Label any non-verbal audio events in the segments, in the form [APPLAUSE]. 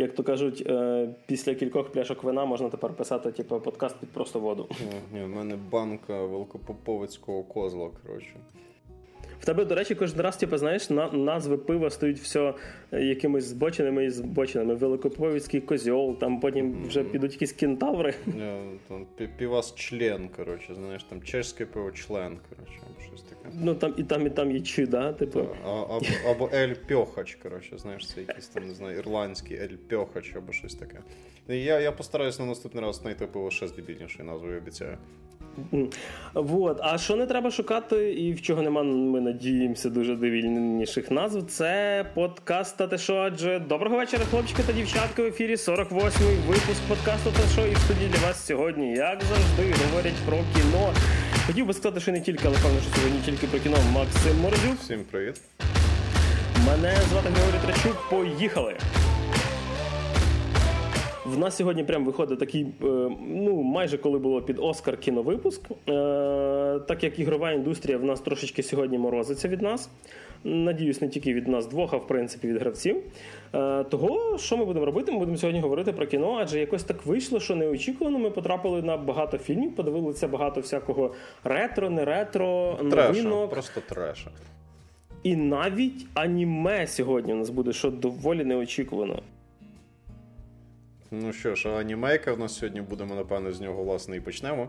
як то кажуть, е, після кількох пляшок вина можна тепер писати типу, подкаст під просто воду. Ні, в мене банка великопоповицького козла. коротше. В тебе, до речі, кожен раз, типу, знаєш, на назви пива стають все якимись збоченими і збоченими. Великоповіцький козьол, там потім вже підуть якісь кентаври. Там півас член, коротше, знаєш, там чешське пиво член, коротше, щось таке. Ну там і там, і там є чи, да? Типу. Або, або Ель Пьохач, коротше, знаєш, це якийсь там, не знаю, ірландський Ель Пьохач або щось таке. Я я постараюсь на наступний раз знайти пиво ще з дебільнішою назвою, обіцяю. Вот. А що не треба шукати, і в чого нема, ми надіємося, дуже довільніших назв. Це подкаст «Та що, адже доброго вечора, хлопчики та дівчатки в ефірі 48-й випуск подкасту «Та що» і в студії для вас сьогодні, як завжди, говорять про кіно. Хотів би сказати, що не тільки, але певно, що сьогодні тільки про кіно Максим Морозюк. Всім привіт. Мене звати Григорій Трачук. Поїхали. В нас сьогодні прям виходить такий, е, ну майже коли було під Оскар кіновипуск. Е, так як ігрова індустрія в нас трошечки сьогодні морозиться від нас. Надіюсь, не тільки від нас двох, а в принципі від гравців. Е, того, що ми будемо робити? Ми будемо сьогодні говорити про кіно, адже якось так вийшло, що неочікувано. Ми потрапили на багато фільмів, подивилися багато всякого ретро, не ретро, новинок. Просто треша. І навіть аніме сьогодні у нас буде, що доволі неочікувано. Ну що ж, анімейка в нас сьогодні будемо, напевно, з нього власне і почнемо.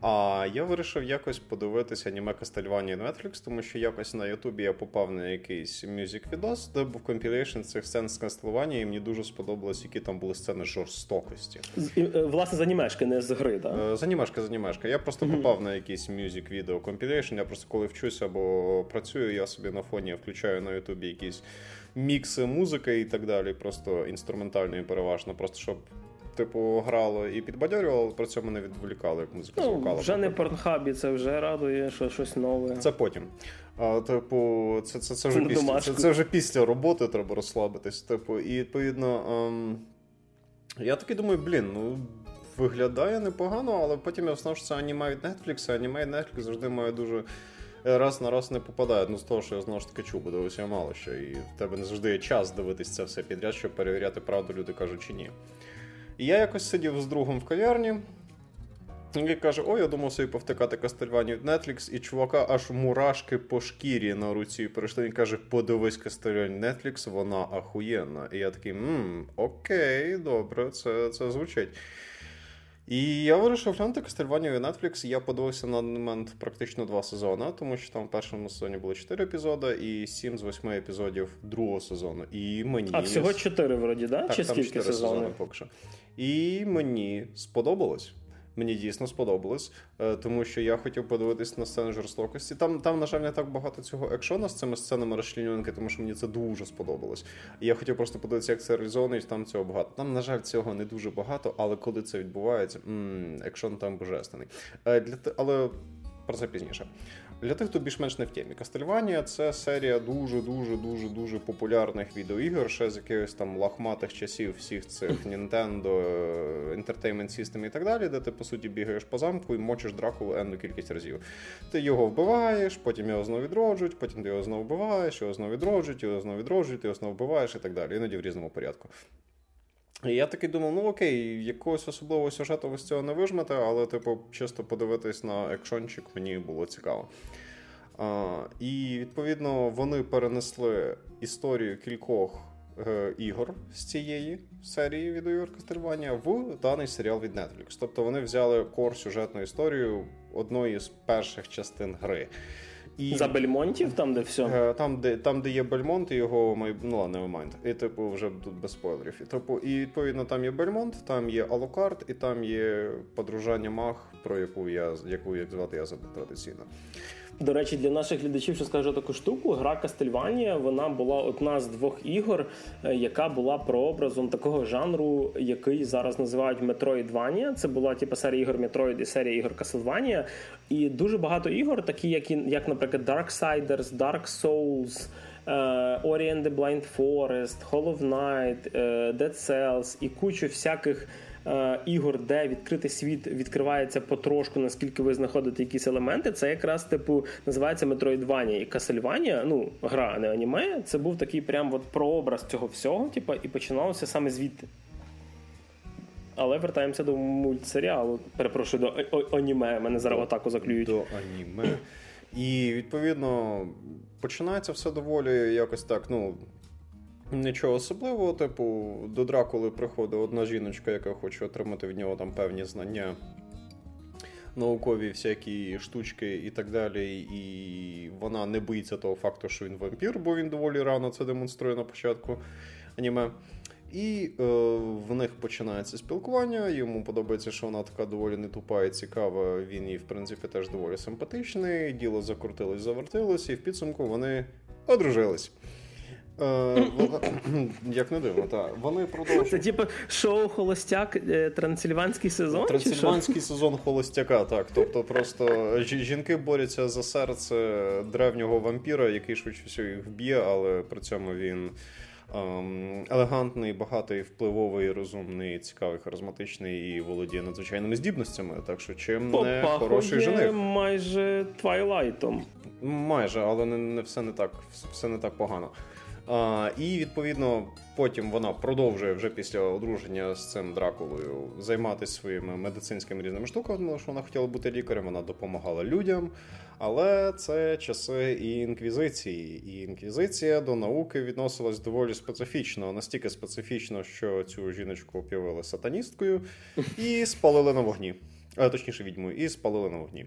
А я вирішив якось подивитися аніме Castlevania Netflix, тому що якось на Ютубі я попав на якийсь music -відос, де був compilation цих сцен з Castlevania, і мені дуже сподобалось, які там були сцени жорстокості. Е, власне, з анімешки, не з гри, так? Е, з анімешки, з анімешки. Я просто mm-hmm. попав на якийсь music-відео compilation. Я просто коли вчуся або працюю, я собі на фоні включаю на Ютубі якісь мікси музики і так далі, просто інструментальної переважно, просто щоб. Типу, грало і підбадьорювало, але при цьому не відволікало, як музика ну, звукала. Вже не порнхабі, це вже радує, що щось нове. Це потім. А, Типу, це це, це, вже після це, це, вже після роботи треба розслабитись. Типу, і відповідно, ем, я таки думаю, блін, ну виглядає непогано, але потім я взнав, що це аніме від Netflix, а аніме від Netflix завжди має дуже раз на раз не попадає. Ну, з того, що я знову ж таки чув, дивився мало що. І в тебе не завжди є час дивитися це все підряд, щоб перевіряти, правду люди кажуть чи ні. І я якось сидів з другом в кав'ярні. Він каже: Ой, я думав собі повтикати Кастельванію в Netflix, і чувака аж мурашки по шкірі на руці перейшли. Він каже: подивись Кастельванію Netflix, вона ахуєнна. І я такий, мм, окей, добре, це це звучить. І я вирішив глянути кастельванію Netflix. Я подивився на момент практично два сезони, тому що там в першому сезоні було чотири епізоди і сім з восьми епізодів другого сезону. І мені А всього чотири вроді, да? Так, Чи там скільки сезони поки що. І мені сподобалось мені дійсно сподобалось, е, тому що я хотів подивитись на сцени жорстокості. Там, там, на жаль, не так багато цього екшона з цими сценами розчленюванки, тому що мені це дуже сподобалось. Я хотів просто подивитися, як це реалізовано, і там цього багато. Там, на жаль, цього не дуже багато, але коли це відбувається, м-м, екшон там божественний. Е, для Але про це пізніше. Для тих, хто більш-менш не в темі. Кастельванія це серія дуже-дуже дуже дуже популярних відеоігор, ще з якихось там лахматих часів всіх цих [LAUGHS] Nintendo, Entertainment System і так далі, де ти по суті бігаєш по замку і мочиш дракулу енну кількість разів. Ти його вбиваєш, потім його знову відроджують, потім ти його знову вбиваєш, його знову відроджують, його знову відроджують, його знову вбиваєш і так далі. Іноді в різному порядку. І я такий думав, ну окей, якогось особливого сюжету ви з цього не вижмете, але, типу, чисто подивитись на екшончик мені було цікаво. А, І відповідно вони перенесли історію кількох е, ігор з цієї серії відеоігор в даний серіал від Netflix. Тобто вони взяли core сюжетну історію одної з перших частин гри. І... За Бельмонтів, там, де все? Там, де там, де є Бельмонт, і його май... ну ладно, момент. І типу, вже тут без спойлерів. І типу, і відповідно там є Бельмонт, там є Алукард, і там є подружка маг, про яку я яку як звати я забув традиційно. До речі, для наших глядачів, що скажу таку штуку, гра Кастельванія вона була одна з двох ігор, е, яка була прообразом такого жанру, який зараз називають Метроїдванія. Це була типу, серія ігор Метроїд і серія ігор Кастельванія. І дуже багато ігор, такі як, як наприклад, Darksiders, Dark Souls. Ori and the Blind Forest, Hollow Knight, Dead Cells і кучу всяких е, ігор, де відкритий світ відкривається потрошку, наскільки ви знаходите якісь елементи, це якраз типу називається Metroidvania. і Castlevania, ну гра, а не аніме. Це був такий прям от прообраз цього всього, типу, і починалося саме звідти. Але вертаємося до мультсеріалу. Перепрошую, до аніме. Мене зараз атаку заклюють. До аніме. І відповідно починається все доволі якось так, ну. Нічого особливого, типу, до Дракули приходить одна жіночка, яка хоче отримати від нього там певні знання, наукові всякі штучки і так далі. І вона не боїться того факту, що він вампір, бо він доволі рано це демонструє на початку аніме. І е, в них починається спілкування. Йому подобається, що вона така доволі не тупа і цікава. Він їй, в принципі, теж доволі симпатичний. Діло закрутилось, завертилось, і в підсумку вони одружились. Е, [CLEARS THROAT] як не дивно, так. Вони продовжують. Це типу шоу Холостяк е, Трансильванський сезон? Трансильванський сезон Холостяка, так. Тобто просто жінки борються за серце древнього вампіра, який швидше всього їх вб'є, але при цьому він. Ем, елегантний, багатий, впливовий, розумний, цікавий, харизматичний і володіє надзвичайними здібностями. Так що чим не хороший жених. майже твайлайтом. Майже, але не, не все не так, все не так погано. І відповідно потім вона продовжує вже після одруження з цим дракулою займатися своїми медицинськими різними штуками, тому що вона хотіла бути лікарем, вона допомагала людям. Але це часи і інквізиції, і інквізиція до науки відносилась доволі специфічно, настільки специфічно, що цю жіночку об'явили сатаністкою і спалили на вогні. Точніше, відьмою, і спалили на вогні.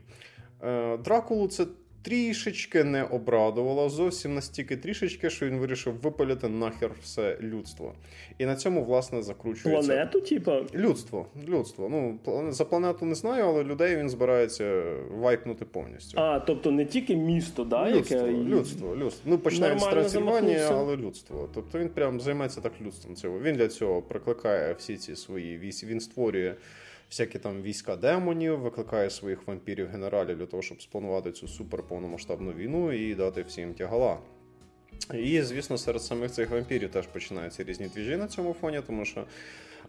Е, Дракулу це трішечки не обрадувала, зовсім настільки трішечки, що він вирішив випалити нахер все людство. І на цьому, власне, закручується. Планету, типа? Людство. Людство. Ну, за планету не знаю, але людей він збирається вайпнути повністю. А, тобто не тільки місто, да? Людство, яке... людство, людство. Ну, починаємо з Трансильванії, але людство. Тобто він прям займається так людством. Цього. Він для цього прикликає всі ці свої вісі, він створює всякі там війська демонів, викликає своїх вампірів-генералів для того, щоб спланувати цю суперповномасштабну війну і дати всім тягала. І, звісно, серед самих цих вампірів теж починаються різні двіжі на цьому фоні, тому що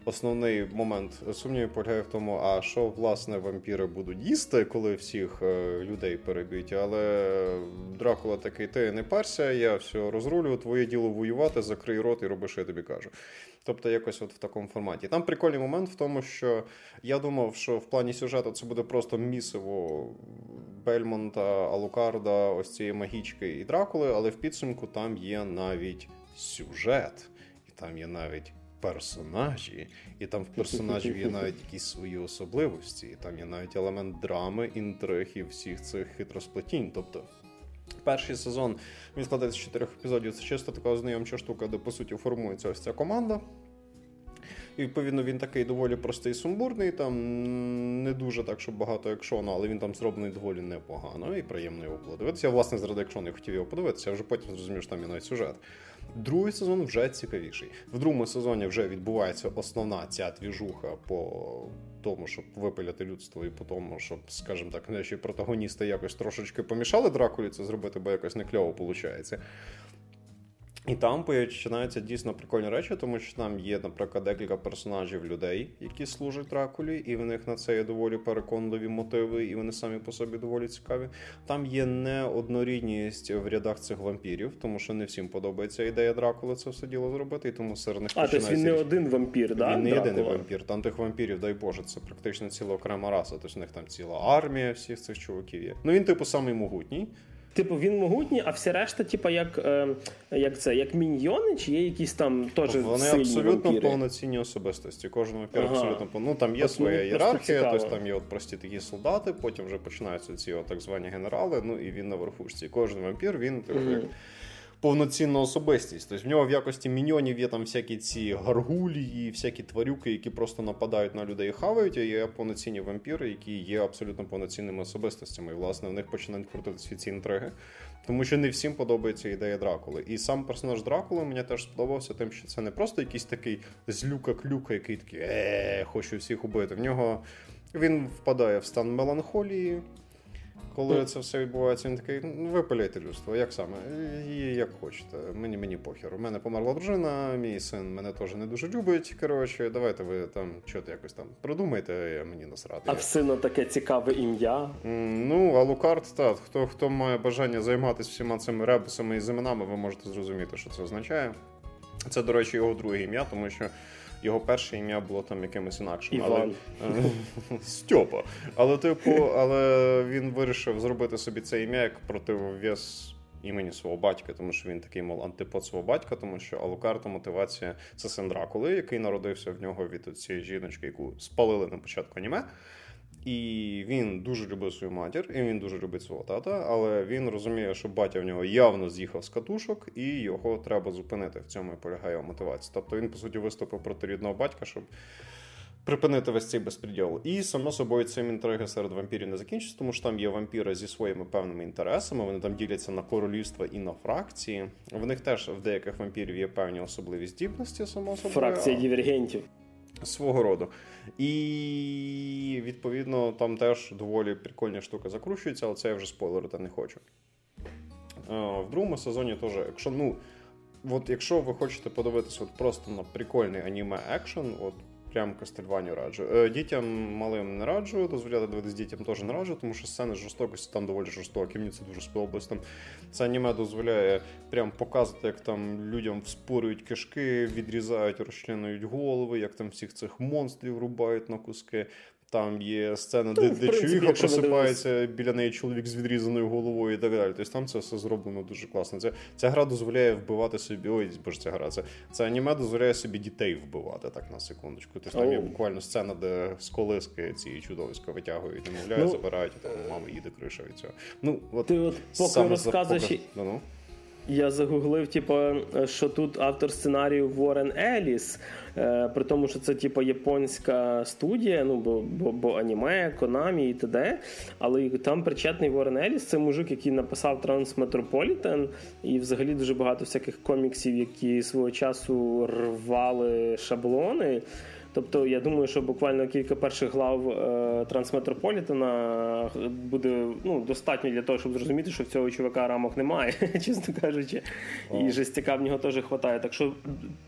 основний момент сумнівів полягає в тому, а що власне вампіри будуть їсти, коли всіх е, людей переб'ють. Але Дракула такий, ти не парся, я все розрулю, твоє діло воювати, закрий рот і роби, що я тобі кажу. Тобто, якось от в такому форматі. Там прикольний момент в тому, що я думав, що в плані сюжету це буде просто місиво Бельмонта, Алукарда, ось цієї магічки і Дракули, але в підсумку там є навіть сюжет, і там є навіть. Персонажі, і там в персонажів є навіть якісь свої особливості, і там є навіть елемент драми, інтриг і всіх цих хитросплетінь. Тобто Перший сезон він складається з чотирьох епізодів. Це чисто така ознайомча штука, де по суті формується ось ця команда. І відповідно він такий доволі простий сумбурний, там не дуже так, щоб багато екшону, але він там зроблений доволі непогано і приємно його було дивитися. Я, власне, заради екшону я хотів його подивитися, а вже потім зрозумів, що там є навіть сюжет. Другий сезон вже цікавіший. В другому сезоні вже відбувається основна ця двіжуха по тому, щоб випиляти людство, і по тому, щоб, скажімо так, наші протагоністи якось трошечки помішали Дракулі це зробити, бо якось не кльово виходить. І там починаються дійсно прикольні речі, тому що там є, наприклад, декілька персонажів людей, які служать Дракулі, і в них на це є доволі переконливі мотиви, і вони самі по собі доволі цікаві. Там є неоднорідність в рядах цих вампірів, тому що не всім подобається ідея Дракули це все діло зробити, і тому серед них А, тобто він не один вампір, да? Він не єдиний вампір. Там тих вампірів, дай Боже, це практично ціла окрема раса. Тобто в них там ціла армія всіх цих чуваків є. Ну він, типу, самий могутній. Типу, він могутній, а всі решта, типу, як е, як це, як міньйони, чи є якісь там теж Вони сильні абсолютно вампіри? повноцінні особистості. Кожен вампір ага. абсолютно Ну там є от, своя ієрархія, тобто там є от прості такі солдати, потім вже починаються ці от так звані генерали. Ну і він на верхушці. Кожен вампір, він типу, повноцінна особистість. Тобто в нього в якості міньйонів є там всякі ці гаргулії, всякі тварюки, які просто нападають на людей і хавають, а є повноцінні вампіри, які є абсолютно повноцінними особистостями. І власне в них починають крутитися ці інтриги. Тому що не всім подобається ідея Дракули. І сам персонаж Дракули мені теж сподобався, тим, що це не просто якийсь такий злюка-клюка, який такий е, хочу всіх убити. В нього він впадає в стан меланхолії. Коли це все відбувається, він такий, ну випиляйте людство, як саме? І як хочете. Мені мені похер. У мене померла дружина, мій син мене теж не дуже любить. Коротше, давайте ви там щось якось там продумайте, мені насрати. А в сина таке цікаве ім'я. Ну, а Лукард, так, хто хто має бажання займатися всіма цими ребусами і іменами, ви можете зрозуміти, що це означає. Це, до речі, його друге ім'я, тому що його перше ім'я було там якимось інакшим. Іван. Але... [LAUGHS] Стьопа. Але, типу, але він вирішив зробити собі це ім'я як противовес імені свого батька, тому що він такий, мов, антипод свого батька, тому що Алукарта мотивація це син Дракули, який народився в нього від цієї жіночки, яку спалили на початку аніме. І він дуже любив свою матір, і він дуже любить свого тата, але він розуміє, що батя в нього явно з'їхав з катушок, і його треба зупинити. В цьому і полягає його мотивація. Тобто він, по суті, виступив проти рідного батька, щоб припинити весь цей безпреділ. І само собою цим інтриги серед вампірів не закінчиться, тому що там є вампіри зі своїми певними інтересами. Вони там діляться на королівства і на фракції. В них теж в деяких вампірів є певні особливі здібності, само собою. Фракція дивергентів. Свого роду. І відповідно там теж доволі прикольні штуки закручуються, але це я вже спойлерити не хочу. В другому сезоні теж, якщо ну, от якщо ви хочете подивитися от просто на прикольний аніме екшен, от прям Кастельванію раджу. Е, дітям малим не раджу, дозволяти дивитися дітям теж не раджу, тому що сцени жорстокості там доволі жорстокі. Мені це дуже сподобалось. Там це аніме дозволяє прям показувати, як там людям вспорюють кишки, відрізають, розчленують голови, як там всіх цих монстрів рубають на куски. Там є сцена, де, де чоловіка просипається біля неї чоловік з відрізаною головою і так далі. Тобто там це все зроблено дуже класно. Це, Ця гра дозволяє вбивати собі. Ой, боже, ця гра. Це, це аніме дозволяє собі дітей вбивати, так на секундочку. Тобто там є буквально сцена, де з колиски ці чудовиська витягують, немовляють, ну, забирають, і там мама їде криша від цього. Ну, от, Ти от поки розказуєш. Поки... Ну, ну. Я загуглив, типу, що тут автор сценарію Ворен Еліс, е, при тому, що це типу, японська студія, ну бо бо, бо аніме, Конамі і т.д. Але там причетний Ворен Еліс, це мужик, який написав Трансметрополітен, і взагалі дуже багато всяких коміксів, які свого часу рвали шаблони. Тобто, я думаю, що буквально кілька перших глав е, Трансметрополітена буде ну, достатньо для того, щоб зрозуміти, що в цього чувака рамок немає, [LAUGHS] чесно кажучи, і жестяка в нього теж вистачає. Так що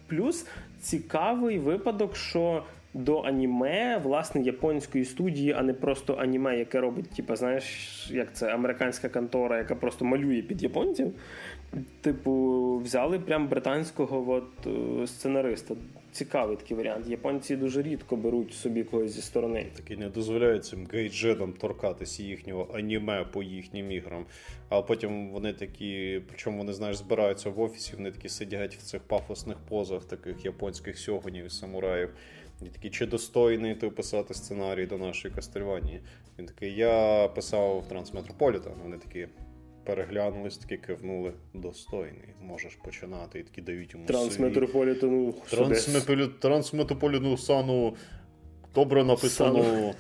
плюс цікавий випадок, що. До аніме, власне, японської студії, а не просто аніме, яке робить, типу, знаєш, як це американська контора, яка просто малює під японців. Типу, взяли прям британського от, е, сценариста цікавий такий варіант. Японці дуже рідко беруть собі когось зі сторони. Такі не дозволяють цим гейджетам торкатися їхнього аніме по їхнім іграм. А потім вони такі, причому вони знаєш, збираються в офісі, вони такі сидять в цих пафосних позах, таких японських сьогоднів і самураїв. І такий, чи достойний ти писати сценарій до нашої Кастельванії? Він такий, я писав Трансметрополітен. Вони такі переглянулись, таки кивнули достойний. Можеш починати і такі дають йому Трансметрополітену Трансметрополітну сану добре написану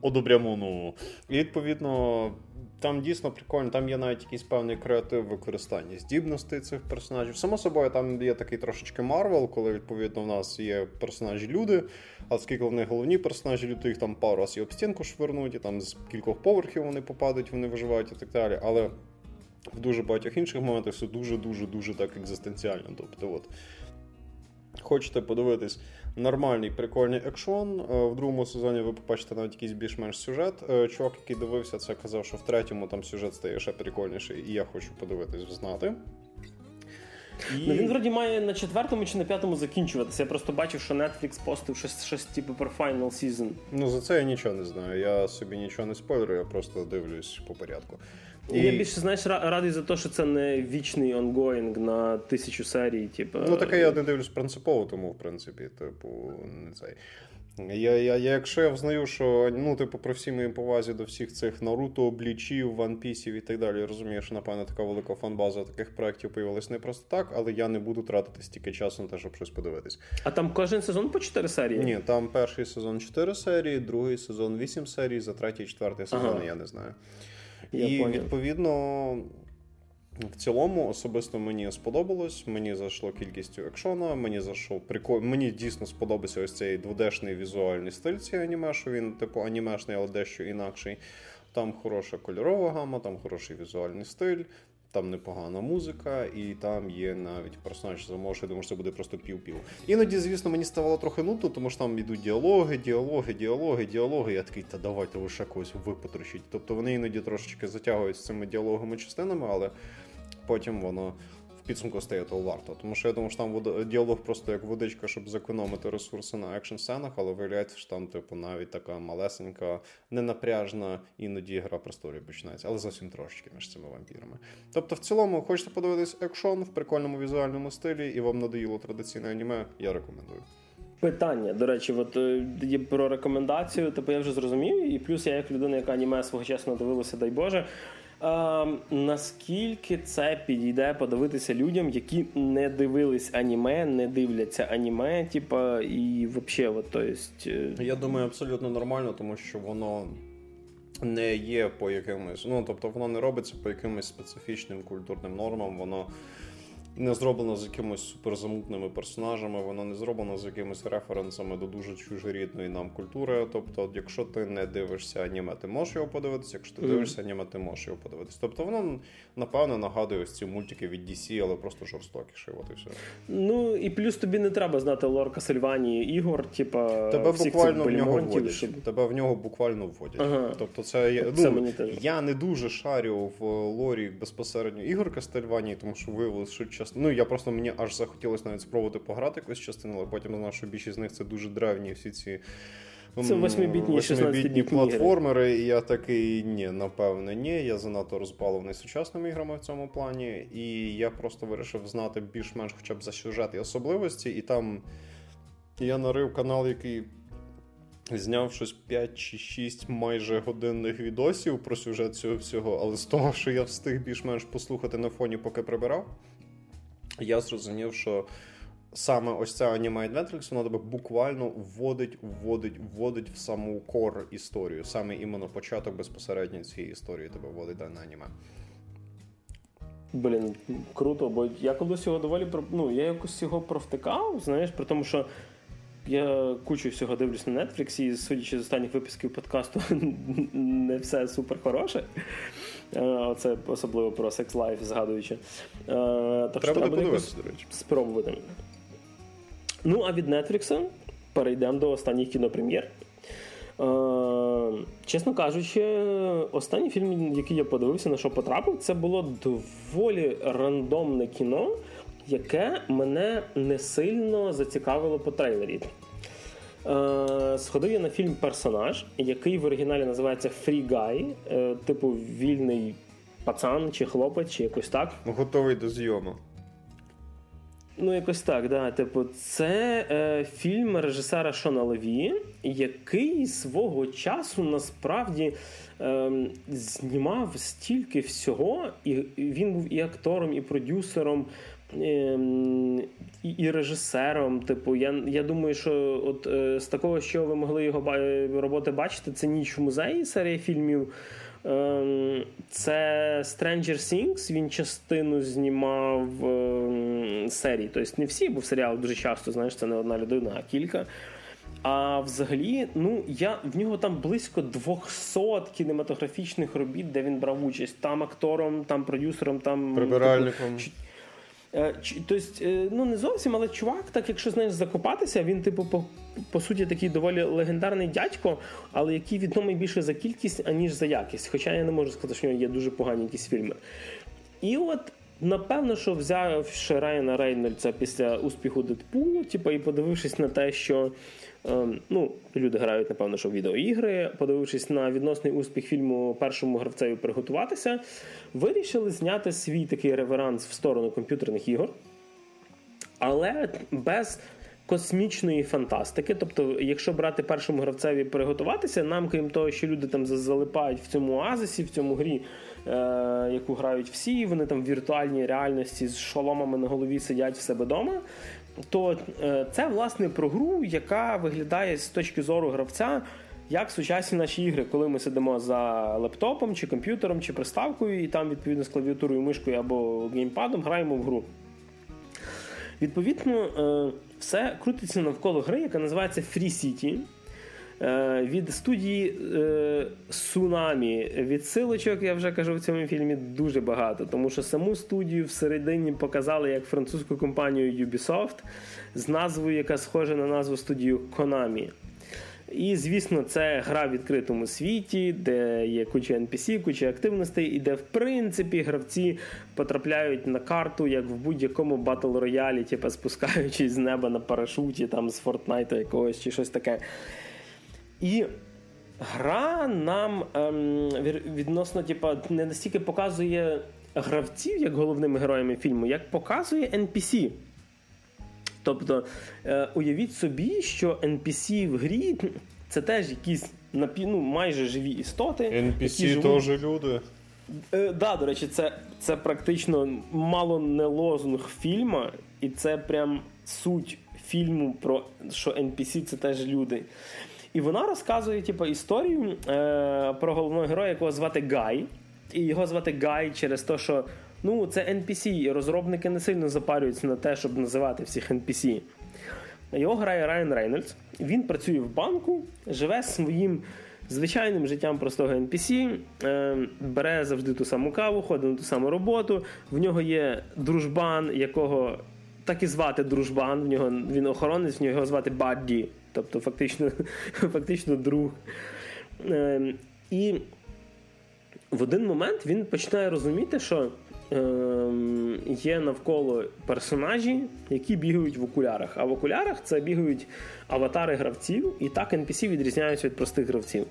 одобрямону. І відповідно. Там дійсно прикольно, там є навіть якийсь певний креатив використання здібностей цих персонажів. Само собою, там є такий трошечки Марвел, коли відповідно в нас є персонажі люди, а оскільки вони головні персонажі, люди їх там пару раз і об стінку швирнуть, і там з кількох поверхів вони попадуть, вони виживають і так далі. Але в дуже багатьох інших моментах все дуже-дуже дуже так екзистенціально. Тобто, от, хочете подивитись нормальний прикольний екшон. Е, в другому сезоні ви побачите навіть якийсь більш-менш сюжет. Е, чувак, який дивився, це казав, що в третьому там сюжет стає ще прикольніший, і я хочу подивитись, знати. І... Ну, Він вроді має на четвертому чи на п'ятому закінчуватися. Я просто бачив, що Netflix постив щось щось типу про Final Season. Ну за це я нічого не знаю. Я собі нічого не спойлерю, я просто дивлюсь по порядку. І... Я більше знаєш, радий за те, що це не вічний онгоїнг на тисячу серій. Типу... Ну таке я не дивлюсь принципово, тому в принципі, типу, не цей. Я, я, я, Якщо я взнаю, що ну, типу, при всій моїй повазі до всіх цих Наруто, Блічів, Ванпісів і так далі, я розумію, що напевно така велика фанбаза таких проєктів появилась не просто так, але я не буду тратити стільки часу на те, щоб щось подивитись. А там кожен сезон по 4 серії? Ні, там перший сезон 4 серії, другий сезон 8 серій, за третій і четвертий сезон ага. я не знаю. Я і понял. відповідно. В цілому особисто мені сподобалось. Мені зайшло кількістю екшона. Мені зайшов прикол. Мені дійсно сподобався ось цей 2D-шний візуальний стиль цієї аніме, що він, типу, анімешний, але дещо інакший. Там хороша кольорова гама, там хороший візуальний стиль, там непогана музика, і там є навіть персонаж замовш, я думаю, що це буде просто пів-пів. Іноді, звісно, мені ставало трохи нудно, тому що там йдуть діалоги, діалоги, діалоги, діалоги. Я такий, та давайте ви ще когось випотрощіть. Тобто вони іноді трошечки затягують з цими діалогами частинами, але потім воно підсумку стає того варто. Тому що я думаю, що там діалог просто як водичка, щоб зекономити ресурси на екшн сценах, але виявляється, що там, типу, навіть така малесенька, ненапряжна, іноді гра престолів починається, але зовсім трошечки між цими вампірами. Тобто, в цілому, хочете подивитись екшон в прикольному візуальному стилі, і вам надоїло традиційне аніме, я рекомендую. Питання, до речі, от е, про рекомендацію, типу я вже зрозумів, і плюс я як людина, яка аніме свого часу дивилася, дай Боже. А, Наскільки це підійде подивитися людям, які не дивились аніме, не дивляться аніме, типа, і взагалі, от, то есть... Е, я думаю, абсолютно нормально, тому що воно не є по якимось, ну тобто воно не робиться по якимось специфічним культурним нормам, воно не зроблено з якимись суперзамутними персонажами, воно не зроблено з якимись референсами до дуже чужорідної нам культури. Тобто, якщо ти не дивишся аніме, ти можеш його подивитися, якщо ти mm. дивишся аніме, ти можеш його подивитися. Тобто воно напевно нагадує ось ці мультики від DC, але просто жорстокіше. От і все. Ну і плюс тобі не треба знати лор Касельванії ігор, типа тебе всіх буквально цих в нього вводять. Щоб... Тебе в нього буквально вводять. Ага. Тобто, це ну, мені теж. я не дуже шарю в лорі безпосередньо ігор Кастельванії, тому що виявилось, що часто. Ну я просто мені аж захотілося навіть спробувати пограти якусь частину, але потім знав, що більшість з них це дуже древні всі ці. Це восьмибітні 16-бітні платформери, і я такий ні, напевне, ні. Я занадто розбалений сучасними іграми в цьому плані, і я просто вирішив знати більш-менш хоча б за сюжет і особливості, і там я нарив канал, який зняв щось 5 чи 6 майже годинних відосів про сюжет цього всього, але з того, що я встиг більш-менш послухати на фоні, поки прибирав я зрозумів, що саме ось ця аніме Netflix, вона тебе буквально вводить, вводить, вводить в саму кор історію. Саме іменно початок безпосередньо цієї історії тебе вводить дане аніме. Блін, круто, бо я колись його доволі ну, я якось його провтикав, знаєш, при тому, що я кучу всього дивлюсь на Netflix, і судячи з останніх випусків подкасту, [LAUGHS] не все супер хороше. Е, це особливо про Sex Life згадуючи. Е, так Треба буде подивитися, до речі. Спробувати. Ну, а від Netflix перейдемо до останніх кінопрем'єр. Е, чесно кажучи, останній фільм, який я подивився, на що потрапив, це було доволі рандомне кіно, яке мене не сильно зацікавило по трейлері. Е, сходив я на фільм Персонаж, який в оригіналі називається Free Guy, е, типу вільний пацан чи хлопець, чи якось так. Готовий до зйому. Ну, якось так, да. Типу, це е, фільм режисера Шона Леві, який свого часу насправді е, знімав стільки всього, і він був і актором, і продюсером. Ем, і, і режисером. Типу, я я думаю, що от е, з такого, що ви могли його роботи бачити, це ніч в музеї серія фільмів. Е, це Stranger Things, Він частину знімав е, серії. Тобто не всі, бо в серіалах дуже часто знаєш, це не одна людина, а кілька. А взагалі, ну я в нього там близько 200 кінематографічних робіт, де він брав участь. Там актором, там продюсером, там прибиральником. Типу, Тобто, ну не зовсім, але чувак, так якщо знаєш закопатися, він, типу, по, по суті, такий доволі легендарний дядько, але який відомий більше за кількість, аніж за якість. Хоча я не можу сказати, що в нього є дуже погані якісь фільми. І от. Напевно, що взявши Райана Рейнольдса після успіху Дедпулу, типу, і подивившись на те, що ну, люди грають, напевно, що в відеоігри, подивившись на відносний успіх фільму першому гравцею приготуватися, вирішили зняти свій такий реверанс в сторону комп'ютерних ігор, але без космічної фантастики. Тобто, якщо брати першому гравцеві приготуватися, нам, крім того, що люди там залипають в цьому оазисі, в цьому грі, е- яку грають всі, вони там в віртуальній реальності з шоломами на голові сидять в себе вдома то е, це власне про гру, яка виглядає з точки зору гравця. Як сучасні наші ігри, коли ми сидимо за лептопом, чи комп'ютером, чи приставкою, і там, відповідно, з клавіатурою, мишкою або геймпадом граємо в гру. Відповідно, е, все крутиться навколо гри, яка називається Free City. Е, від студії Сунамі відсилочок, я вже кажу в цьому фільмі, дуже багато, тому що саму студію всередині показали як французьку компанію Ubisoft з назвою, яка схожа на назву студію Konami. І, звісно, це гра в відкритому світі, де є куча NPC, куча активностей, і де, в принципі, гравці потрапляють на карту, як в будь-якому battle royale і, типу, спускаючись з неба на парашуті, там з Фортнайта якогось чи щось таке. І гра нам ем, відносно, типу, не настільки показує гравців як головними героями фільму, як показує NPC. Тобто, е, уявіть собі, що NPC в грі це теж якісь ну, майже живі істоти. NPC теж люди. Е, да, до речі, це це практично мало не лозунг фільму, і це прям суть фільму про що NPC це теж люди. І вона розказує типу, історію е, про головного героя, якого звати Гай. І його звати Гай через те, що Ну, це NPC, розробники не сильно запарюються на те, щоб називати всіх NPC. Його грає Райан Рейнольдс. Він працює в банку, живе своїм звичайним життям простого NPC, е, бере завжди ту саму каву, ходить на ту саму роботу. В нього є дружбан, якого так і звати дружбан. В нього він охоронець, в нього його звати Бадді, тобто фактично, [LAUGHS] фактично друг. Е, і в один момент він починає розуміти, що Ем, є навколо персонажі, які бігають в окулярах. А в окулярах це бігають аватари гравців, і так NPC відрізняються від простих гравців.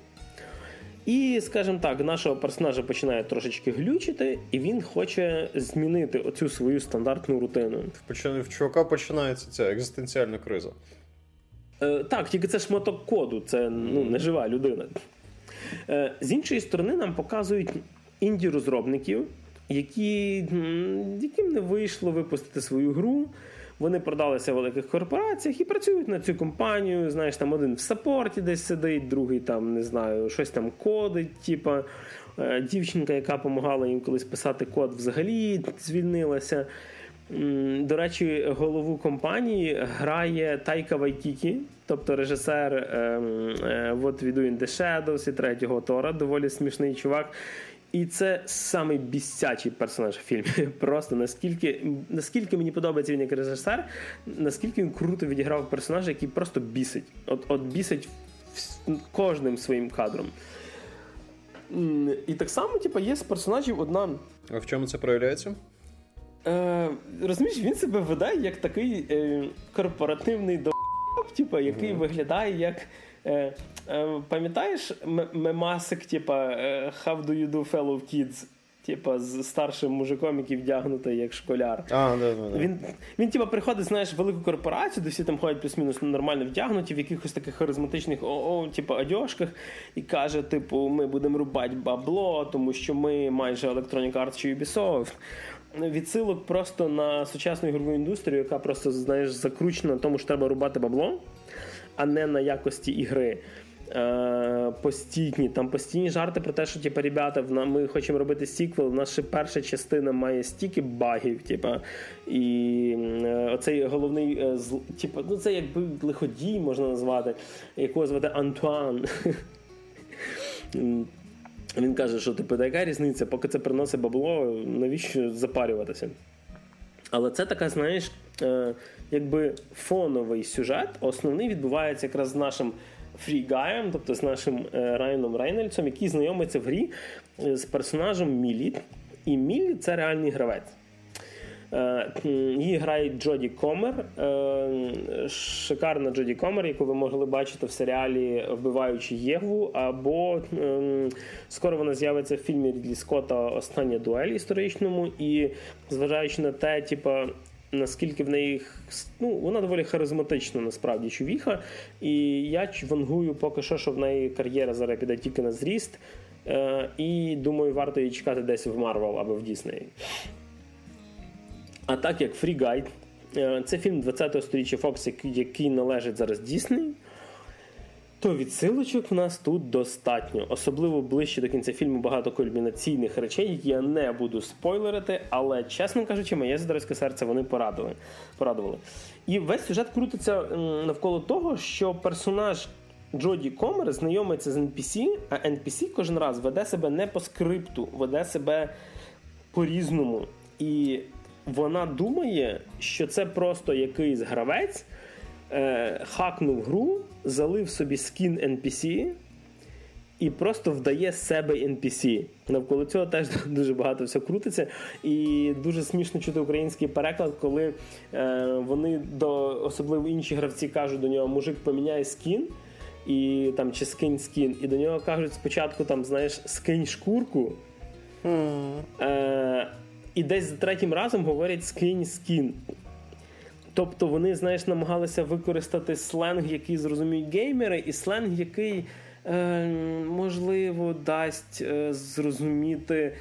І, скажімо так, нашого персонажа починає трошечки глючити, і він хоче змінити оцю свою стандартну рутину. В чувака починається ця екзистенціальна криза. Е, Так, тільки це шматок коду, це ну, не жива людина. Е, З іншої сторони, нам показують інді-розробників, які, яким не вийшло випустити свою гру. Вони продалися в великих корпораціях і працюють на цю компанію. Знаєш, там один в саппорті десь сидить, другий там, не знаю, щось там кодить. Типа е, дівчинка, яка допомагала їм колись писати код, взагалі звільнилася. До речі, голову компанії грає Тайка Вайтікі, тобто режисер ем, е, What We Do in the Shadows і третього Тора, доволі смішний чувак. І це самий бісячий персонаж в фільмі. [LAUGHS] Просто наскільки наскільки мені подобається він як режисер, наскільки він круто відіграв персонажа, який просто бісить. От от бісить кожним своїм кадром. І так само, типу, є з персонажів одна. А в чому це проявляється? Е, Розумієш, він себе веде як такий е, корпоративний до, типу, який mm-hmm. виглядає як. Е, е, Пам'ятаєш мемасик, типа е, How do you do fellow kids? Типа з старшим мужиком, який вдягнутий як школяр. А, да, да, Він, він типа, приходить, знаєш, в велику корпорацію, де всі там ходять плюс-мінус нормально вдягнуті в якихось таких харизматичних о, типу, одяжках, і каже: типу, ми будемо рубати бабло, тому що ми майже Electronic Arts чи Ubisoft. Відсилок просто на сучасну ігрову індустрію, яка просто знаєш, закручена на тому, що треба рубати бабло а не на якості ігри. Е, постійні там постійні жарти про те, що типу, ребята, ми хочемо робити сіквел. Ще перша частина має стільки багів. Типу, і е, оцей головний е, типу, ну це якби лиходій можна назвати, якого звати Антуан. [LAUGHS] Він каже, що типу, яка різниця, поки це приносить бабло, навіщо запарюватися? Але це така, знаєш, е, якби фоновий сюжет. Основний відбувається якраз з нашим фрігаєм, тобто з нашим е, Райаном Рейнольдсом, який знайомиться в грі е, з персонажем Мілі. І Мілі це реальний гравець. Е, її грає Джоді Комер, е, шикарна Джоді Комер, яку ви могли бачити в серіалі Вбиваючи Єгву. Або ем, скоро вона з'явиться в фільмі Рідлі Скотта Остання дуель історичному. І зважаючи на те, типу, наскільки в неї ну, вона доволі харизматична, насправді чувіха. І я вангую поки що, що в неї кар'єра зараз піде тільки на зріст. Е, і думаю, варто її чекати десь в Марвел або в Діснеї. А так як Free Guy, е, це фільм 20-го сторіччя Fox, який належить зараз Дісней, то відсилочок в нас тут достатньо. Особливо ближче до кінця фільму багато кульмінаційних речей, які я не буду спойлерити, але, чесно кажучи, моє задротське серце вони порадували, порадували. І весь сюжет крутиться навколо того, що персонаж Джоді Комер знайомиться з NPC, а NPC кожен раз веде себе не по скрипту, веде себе по-різному. І вона думає, що це просто якийсь гравець е, хакнув гру, залив собі скін NPC і просто вдає з себе NPC. Навколо цього теж [LAUGHS] дуже багато все крутиться. І дуже смішно чути український переклад, коли е, вони до особливо інші гравці кажуть до нього, мужик поміняє скін. І там чи скинь скін, і до нього кажуть спочатку там, знаєш, скинь шкурку. Mm. Е, І десь за третім разом говорять скинь скін. Тобто вони, знаєш, намагалися використати сленг, який зрозуміють геймери, і сленг, який Е, можливо, дасть е, зрозуміти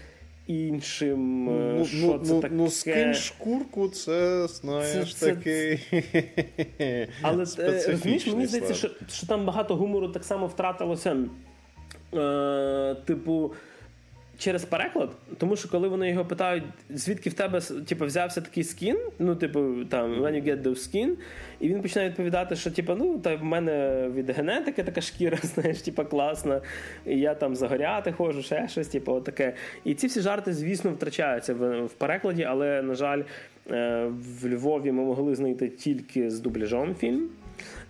іншим, е, ну, що ну, це ну, таке. Ну, скинь шкурку, це знаєш це, такий. [LAUGHS] Але розумієш, мені здається, що, що там багато гумору так само втратилося. Е, Типу через переклад, тому що коли вони його питають, звідки в тебе типу, взявся такий скін, ну, типу, там, when you get those skin, і він починає відповідати, що типу, ну, та в мене від генетики така шкіра, [LAUGHS] знаєш, типу, класна, і я там загоряти ходжу, ще щось, типу, таке. І ці всі жарти, звісно, втрачаються в, в перекладі, але, на жаль, е, в Львові ми могли знайти тільки з дубляжом фільм.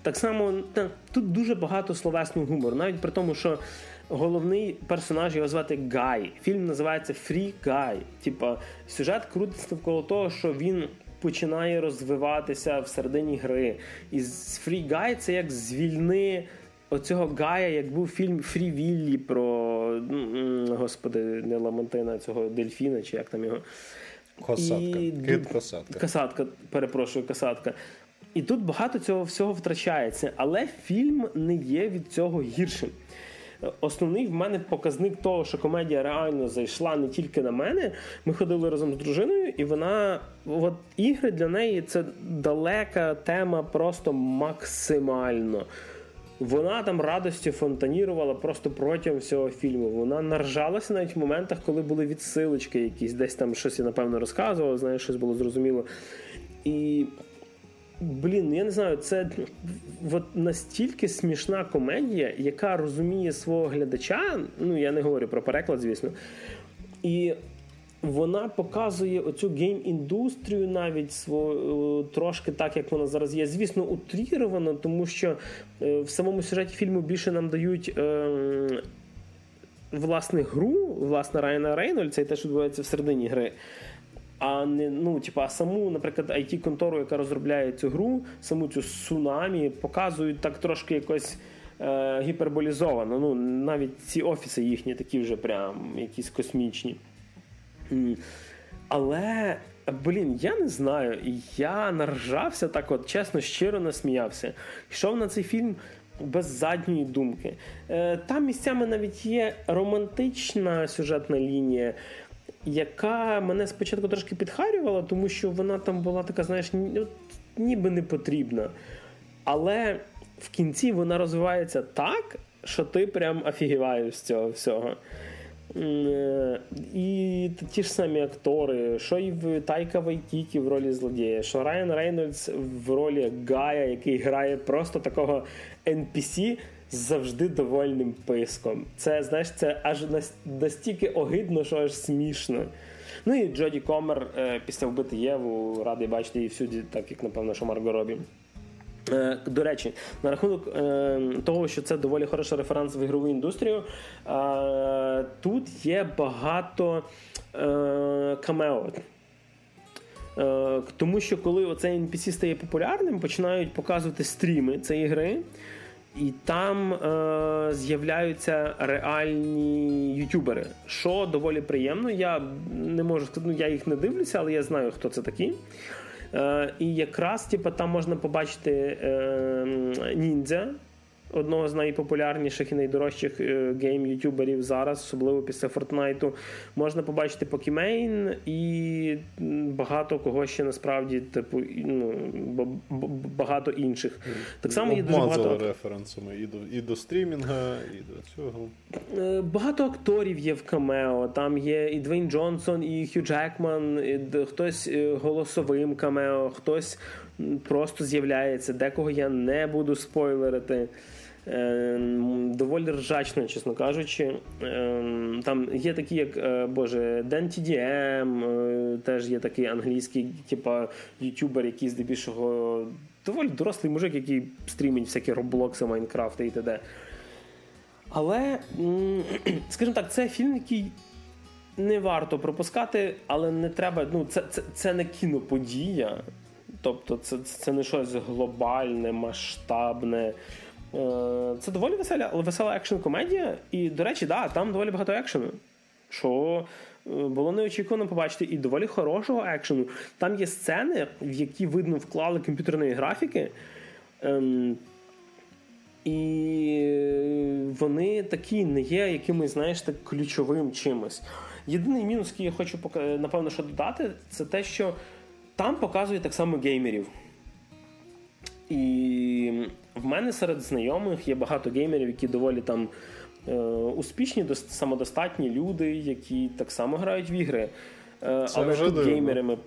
Так само тут дуже багато словесного гумору, навіть при тому, що головний персонаж його звати Гай. Фільм називається Free Guy. Типа сюжет крутиться навколо того, що він починає розвиватися всередині гри. І Free Guy це як звільни. Оцього Гая, як був фільм Фрі Віллі про господи, не Ламантина, цього Дельфіна, чи як там його. Косатка. І... Кит косатка. Касатка, перепрошую, касатка. І тут багато цього всього втрачається, але фільм не є від цього гіршим основний в мене показник того, що комедія реально зайшла не тільки на мене. Ми ходили разом з дружиною, і вона от ігри для неї це далека тема, просто максимально. Вона там радості фонтанірувала просто протягом всього фільму. Вона наржалася навіть в моментах, коли були відсилочки якісь, десь там щось я напевно розказував, знаєш, щось було зрозуміло. І Блін, я не знаю, це от настільки смішна комедія, яка розуміє свого глядача. Ну, я не говорю про переклад, звісно. І вона показує оцю гейм-індустрію навіть свою, трошки так, як вона зараз є. Звісно, утріровано, тому що е, в самому сюжеті фільму більше нам дають. Е, Власне, гру, власне, Райана Рейнольдса і те, що відбувається всередині гри а не ну, типа, саму, наприклад, it контору яка розробляє цю гру, саму цю сунамі, показують так трошки якось е, гіперболізовано. Ну, навіть ці офіси їхні такі вже прям якісь космічні. Але. Блін, я не знаю. Я наржався так, от чесно, щиро насміявся. Йшов на цей фільм без задньої думки. Е, там місцями навіть є романтична сюжетна лінія, яка мене спочатку трошки підхарювала, тому що вона там була така, знаєш, ніби не потрібна. Але в кінці вона розвивається так, що ти прям офігіваєш з цього всього. Е, і ті ж самі актори, що і в Тайка Вайтіті в ролі злодія, що Райан Рейнольдс в ролі Гая, який грає просто такого NPC, завжди довольним писком. Це знаєш, це аж настільки огидно, що аж смішно. Ну і Джоді Комер е, після вбити Єву радий бачити її всюди, так як напевно, що Марго Робі. Е, до речі, на рахунок е, того, що це доволі хороший референс в ігрову індустрію, тут є багато камео. Тому що коли оцей NPC стає популярним, починають показувати стріми цієї гри. І там е, з'являються реальні ютюбери, що доволі приємно. Я не можу сказати, ну я їх не дивлюся, але я знаю, хто це такі. Е, І якраз типу, там можна побачити е, ніндзя одного з найпопулярніших і найдорожчих е, game -ютуберів зараз, особливо після Фортнайту, можна побачити Покімейн і багато кого ще насправді, типу, ну, багато інших. Так само є дуже багато референсами і до і до стрімінга, і до цього. Е, багато акторів є в камео. Там є і Двейн Джонсон, і Хью Джекман, і хтось е, голосовим камео, хтось просто з'являється. Декого я не буду спойлерити. Доволі ржачно, чесно кажучи. Там є такі, як Боже, Ден TDM, теж є такий англійський, типа ютубер, який здебільшого доволі дорослий мужик, який стрімить всякі роблокси, Майнкрафти і т.д. Але, [CLEARS THROAT] скажімо так, це фільм, який не варто пропускати, але не треба. Ну, Це це, це не кіноподія. Тобто, це це не щось глобальне, масштабне. Е, це доволі весела весела екшн-комедія. І, до речі, да, там доволі багато екшену. Що е, було неочікувано побачити і доволі хорошого екшену. Там є сцени, в які видно вклали комп'ютерної графіки. Ем, і вони такі не є якимось, знаєш, так ключовим чимось. Єдиний мінус, який я хочу напевно що додати, це те, що там показують так само геймерів. І в мене серед знайомих є багато геймерів, які доволі там е, успішні, самодостатні люди, які так само грають в ігри. Е, але тут дивно. геймерами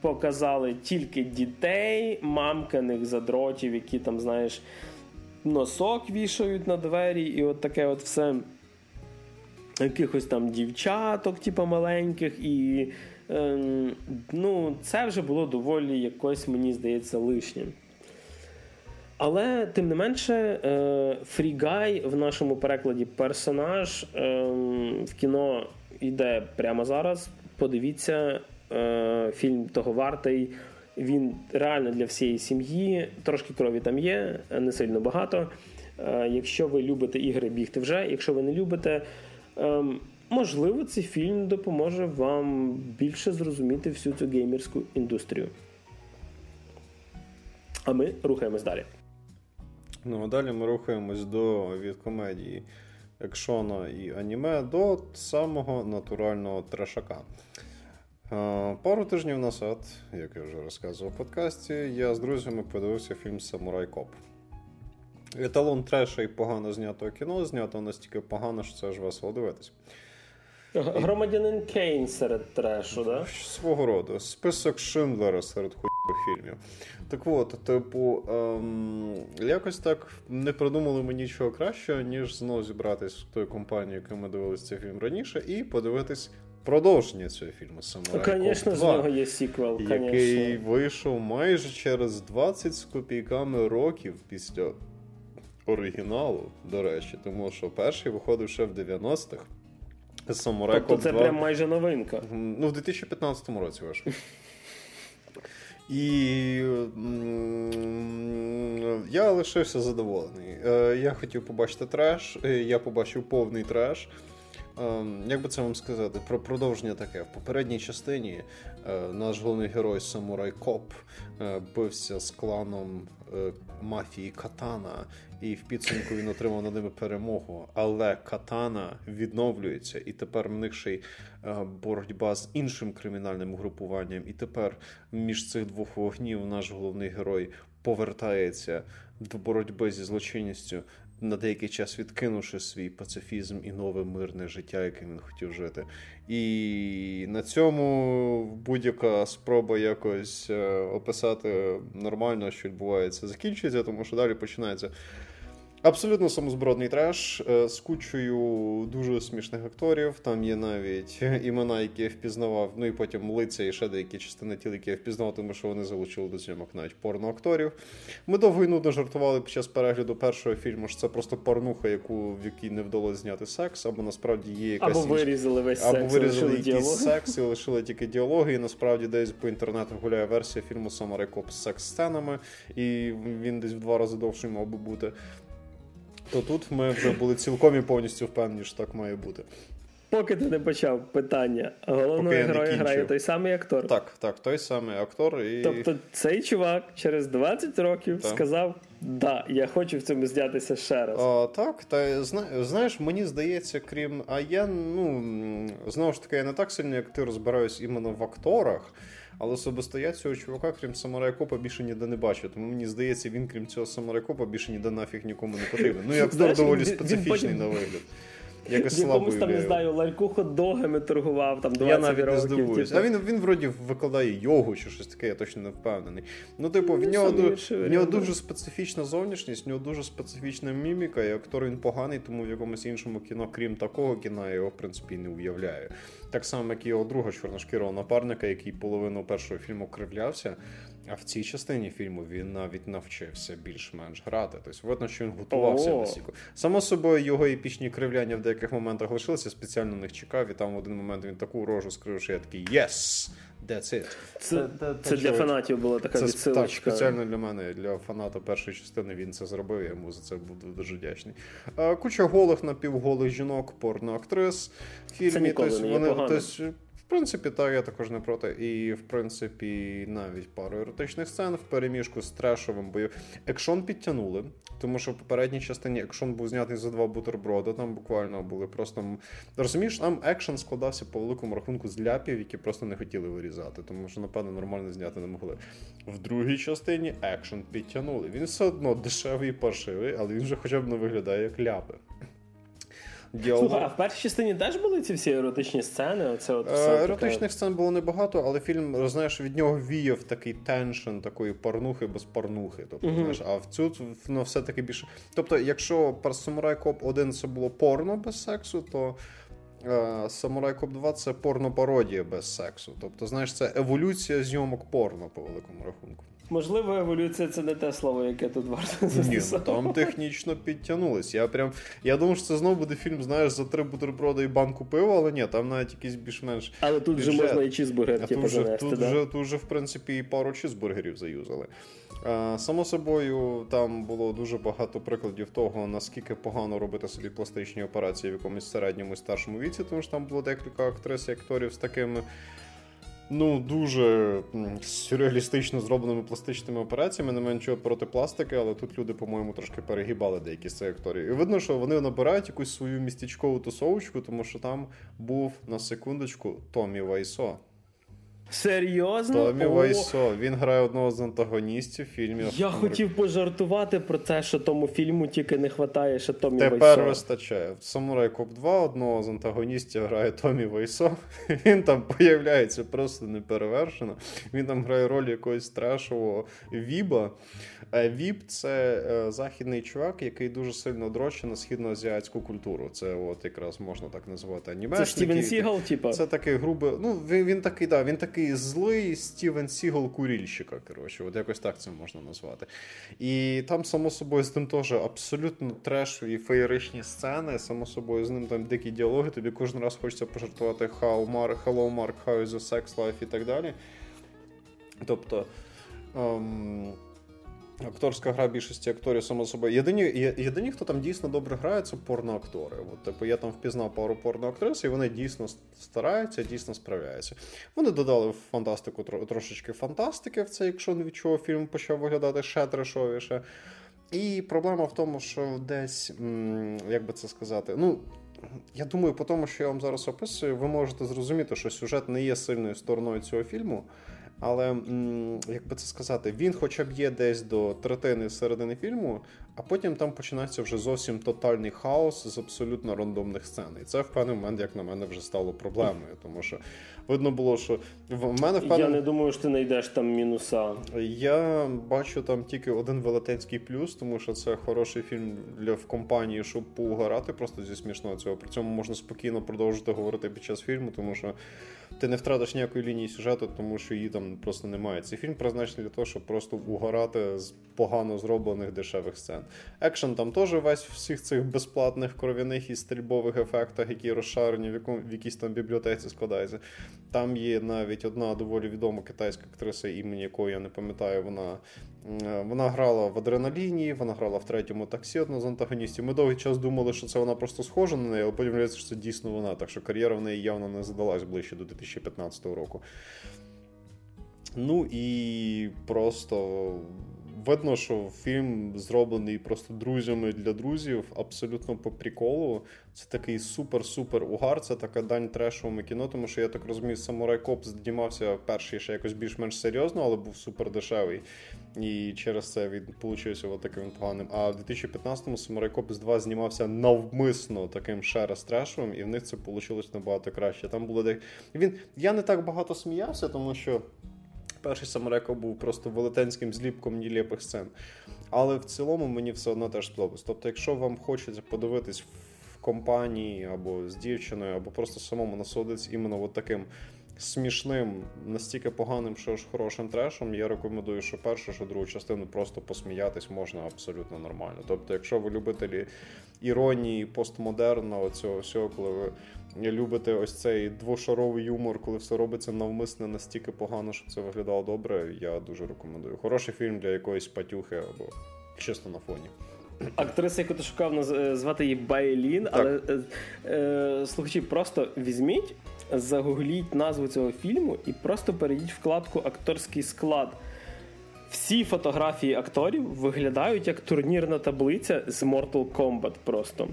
показали тільки дітей, мамканих задротів, які там, знаєш, носок вішають на двері, і от таке от все. Якихось там дівчаток, типу, маленьких, і е, ну, це вже було доволі якось, мені здається, лишнім. Але, тим не менше, Фрігай в нашому перекладі персонаж е, в кіно йде прямо зараз. Подивіться, е, фільм того вартий. Він реально для всієї сім'ї. Трошки крові там є, не сильно багато. Е, якщо ви любите ігри, бігти вже. Якщо ви не любите, ем, можливо, цей фільм допоможе вам більше зрозуміти всю цю геймерську індустрію. А ми рухаємось далі. Ну, а далі ми рухаємось до від комедії екшона і аніме до самого натурального трешака. Пару тижнів назад, як я вже розказував в подкасті, я з друзями подивився фільм Самурай Коп. Еталон треша і погано знятого кіно знято настільки погано, що це ж весело дивитись. Громадянин Кейн серед трешу, да? Свого роду. Список Шиндлера серед хуйових фільмів. Так от, типу, ем, якось так не придумали ми нічого кращого, ніж знову зібратись в той компанії, яку ми дивилися цей фільм раніше, і подивитись продовження цього фільму Самурай Звісно, з нього є сіквел, який вийшов майже через 20 з копійками років після оригіналу, до речі, тому що перший виходив ще в 90-х. Самурай тобто це 2. прям майже новинка. Ну, в 2015 році вийшов. І я лишився задоволений. Е, я хотів побачити треш, е, я побачив повний треш. Ем, як би це вам сказати, про продовження таке. В попередній частині е, наш головний герой Самурай Коп бився з кланом мафії Катана, і в підсумку він отримав над ними перемогу. Але Катана відновлюється, і тепер в них ще й боротьба з іншим кримінальним групуванням. І тепер між цих двох вогнів наш головний герой повертається до боротьби зі злочинністю. На деякий час відкинувши свій пацифізм і нове мирне життя, яким він хотів жити. І на цьому будь-яка спроба якось е, описати нормально, що відбувається, закінчується, тому що далі починається Абсолютно самозбродний треш е, з кучою дуже смішних акторів. Там є навіть імена, які я впізнавав. Ну і потім лиця і ще деякі частини тіл, які я впізнавав, тому що вони залучили до зйомок навіть порноакторів. Ми довго і нудно жартували під час перегляду першого фільму. що Це просто порнуха, яку в якій не вдалося зняти секс, або насправді є якась або вирізали весь або секс, вирізали якийсь діалог. секс і лишили тільки діалоги. І насправді десь по інтернету гуляє версія фільму Самарай Коп з секс-сценами, і він десь в два рази довший мав би бути то тут ми вже були цілком і повністю впевнені, що так має бути. Поки ти не почав питання, головного героя грає той самий актор. Так, так, той самий актор. І... Тобто цей чувак через 20 років так. сказав: да, я хочу в цьому знятися ще раз. А, Так, та знаєш, мені здається, крім. А я ну знову ж таки, я не так сильно, як ти розбираюсь іменно в акторах. Але особисто я цього чувака, крім самурайкопа, більше ніде не бачу. Тому мені здається, він, крім цього самурайкопа більше ніде нафіг нікому не потрібен. Ну, як доволі специфічний на вигляд. Якось якомусь там, не знаю, ларьку хот-догами торгував, там 20 Я навіть не здивуюсь. типу. А він, він вроді викладає йогу чи щось таке, я точно не впевнений. Ну, типу, в Ну, нього, в нього дуже специфічна зовнішність, в нього дуже специфічна міміка, і актор він поганий, тому в якомусь іншому кіно, крім такого кіна, я його, в принципі, не уявляю. Так само, як і його друга чорношкірого напарника, який половину першого фільму кривлявся. А в цій частині фільму він навіть навчився більш-менш грати. Тобто видно, що він готувався О. на сіку. Само собою, його епічні кривляння в деяких моментах лишилися, спеціально них чекав, і там в один момент він таку рожу скрив, що я такий Yes! That's it. Це, Та- та це для чого? фанатів була така Це так, спеціально для мене, для фаната першої частини він це зробив, я йому за це буду дуже вдячний. Куча голих напівголих жінок, порноактрис в фільмі. Це ніколи тобто не є вони, погано. тобто, принципі, так, я також не проти. І, в принципі, навіть пару еротичних сцен в переміжку з трешовим бою. Екшон підтягнули, тому що в попередній частині екшон був знятий за два бутерброди. Там буквально були просто. Розумієш, там екшен складався по великому рахунку з ляпів, які просто не хотіли вирізати, тому що, напевно, нормально зняти не могли. В другій частині екшен підтягнули. Він все одно дешевий і паршивий, але він вже хоча б не виглядає як ляпи. Діалог... Слухай, а в першій частині теж були ці всі еротичні сцени? Оце от Е, все таке- Еротичних сцен було небагато, але фільм, знаєш, від нього віяв такий теншн, такої порнухи без порнухи. Тобто, Мгм. знаєш, а в цю ну, все-таки більше. Тобто, якщо про Samurai Cop 1 це було порно без сексу, то е, Samurai Cop 2 це порно-пародія без сексу. Тобто, знаєш, це еволюція зйомок порно по великому рахунку. Можливо, еволюція це не те слово, яке тут варто Ні, ну там технічно підтягнулись. Я прям. Я думав, що це знову буде фільм, знаєш, за три бутерброди і банку пива, але ні, там навіть якийсь більш-менш Але тут вже можна і чізбургер типу, тут, вже, занести, тут, да? вже, тут вже, в принципі, і пару чизбургерів заюзали. А, само собою, там було дуже багато прикладів того, наскільки погано робити собі пластичні операції в якомусь середньому і старшому віці, тому що там було декілька актрис і акторів з такими. Ну, дуже сюрреалістично зробленими пластичними операціями, не нічого проти пластики, але тут люди, по-моєму, трошки перегибали деякі з цих акторів. І видно, що вони набирають якусь свою містечкову тусовочку, тому що там був на секундочку Томі Вайсо. Серйозно? Томі Вайсо. Він грає одного з антагоністів в фільмі. Я хотів пожартувати про те, що тому фільму тільки не вистачає, що Томі Тепер вистачає. В Самурай Коп 2 одного з антагоністів грає Томі Вайсо. [LAUGHS] Він там появляється просто неперевершено. Він там грає роль якогось трешового віабу. Е, віабу це е, західний чувак, який дуже сильно дрочить на східноазіатську культуру. Це от якраз можна так називати аніме. Це Стівен Сігал, типа. Це такий грубий. Ну, він, він такий, да, він такий злий Стівен Сігал курільщика. Коротше, от якось так це можна назвати. І там, само собою, з ним теж абсолютно трешові феєричні сцени. Само собою, з ним там дикі діалоги. Тобі кожен раз хочеться пожартувати How Mark, Hello Mark, How is your sex life і так далі. Тобто. Ем... Акторська гра більшості акторів, само собою. Єдині, єдині, хто там дійсно добре грає, це порноактори. От, типу, я там впізнав пару порноактрис, і вони дійсно стараються, дійсно справляються. Вони додали в фантастику трошечки фантастики в цей, якщо від чого фільм почав виглядати ще трешовіше. І проблема в тому, що десь, як би це сказати, ну. Я думаю, по тому, що я вам зараз описую, ви можете зрозуміти, що сюжет не є сильною стороною цього фільму. Але як би це сказати, він хоча б є десь до третини середини фільму, а потім там починається вже зовсім тотальний хаос з абсолютно рандомних сцен. І це в певний момент, як на мене, вже стало проблемою. Тому що видно було, що в мене в Я не думаю, що ти знайдеш там мінуса. я бачу там тільки один велетенський плюс, тому що це хороший фільм для в компанії, щоб поугарати просто зі смішного цього. При цьому можна спокійно продовжити говорити під час фільму, тому що ти не втратиш ніякої лінії сюжету, тому що її там просто немає. Цей фільм призначений для того, щоб просто угорати з погано зроблених дешевих сцен. Екшен там теж весь всіх цих безплатних кров'яних і стрільбових ефектах, які розшарені в, якому, в якійсь там бібліотеці складаються. Там є навіть одна доволі відома китайська актриса, імені якої я не пам'ятаю. Вона вона грала в адреналіні, вона грала в третьому таксі одну з антагоністів. Ми довгий час думали, що це вона просто схожа на неї, але потім виявляється, що це дійсно вона. Так що кар'єра в неї явно не задалась ближче до 2015 року. Ну і просто видно, що фільм зроблений просто друзями для друзів, абсолютно по приколу. Це такий супер-супер угар, це така дань трешовому кіно, тому що я так розумію, Самурай Коп знімався перший ще якось більш-менш серйозно, але був супер дешевий. І через це він получився от таким поганим. А в 2015-му Самурай Копс 2 знімався навмисно таким ще раз трешовим, і в них це вийшло набагато краще. Там було де. Він я не так багато сміявся, тому що. Перший самурайко був просто велетенським зліпком нілепих сцен. Але в цілому мені все одно теж сподобалось. Тобто, якщо вам хочеться подивитись в компанії або з дівчиною, або просто самому насолодитись іменно от таким смішним, настільки поганим, що ж хорошим трешем, я рекомендую, що першу, що другу частину просто посміятись можна абсолютно нормально. Тобто, якщо ви любителі іронії, постмодерну, цього всього, коли ви любите ось цей двошаровий юмор, коли все робиться навмисне настільки погано, щоб це виглядало добре, я дуже рекомендую. Хороший фільм для якоїсь патюхи або чисто на фоні. Актриса, яку ти шукав, е, звати її Байлін, але е, е, слухачі, просто візьміть, загугліть назву цього фільму і просто перейдіть вкладку Акторський склад. Всі фотографії акторів виглядають як турнірна таблиця з Mortal Kombat просто.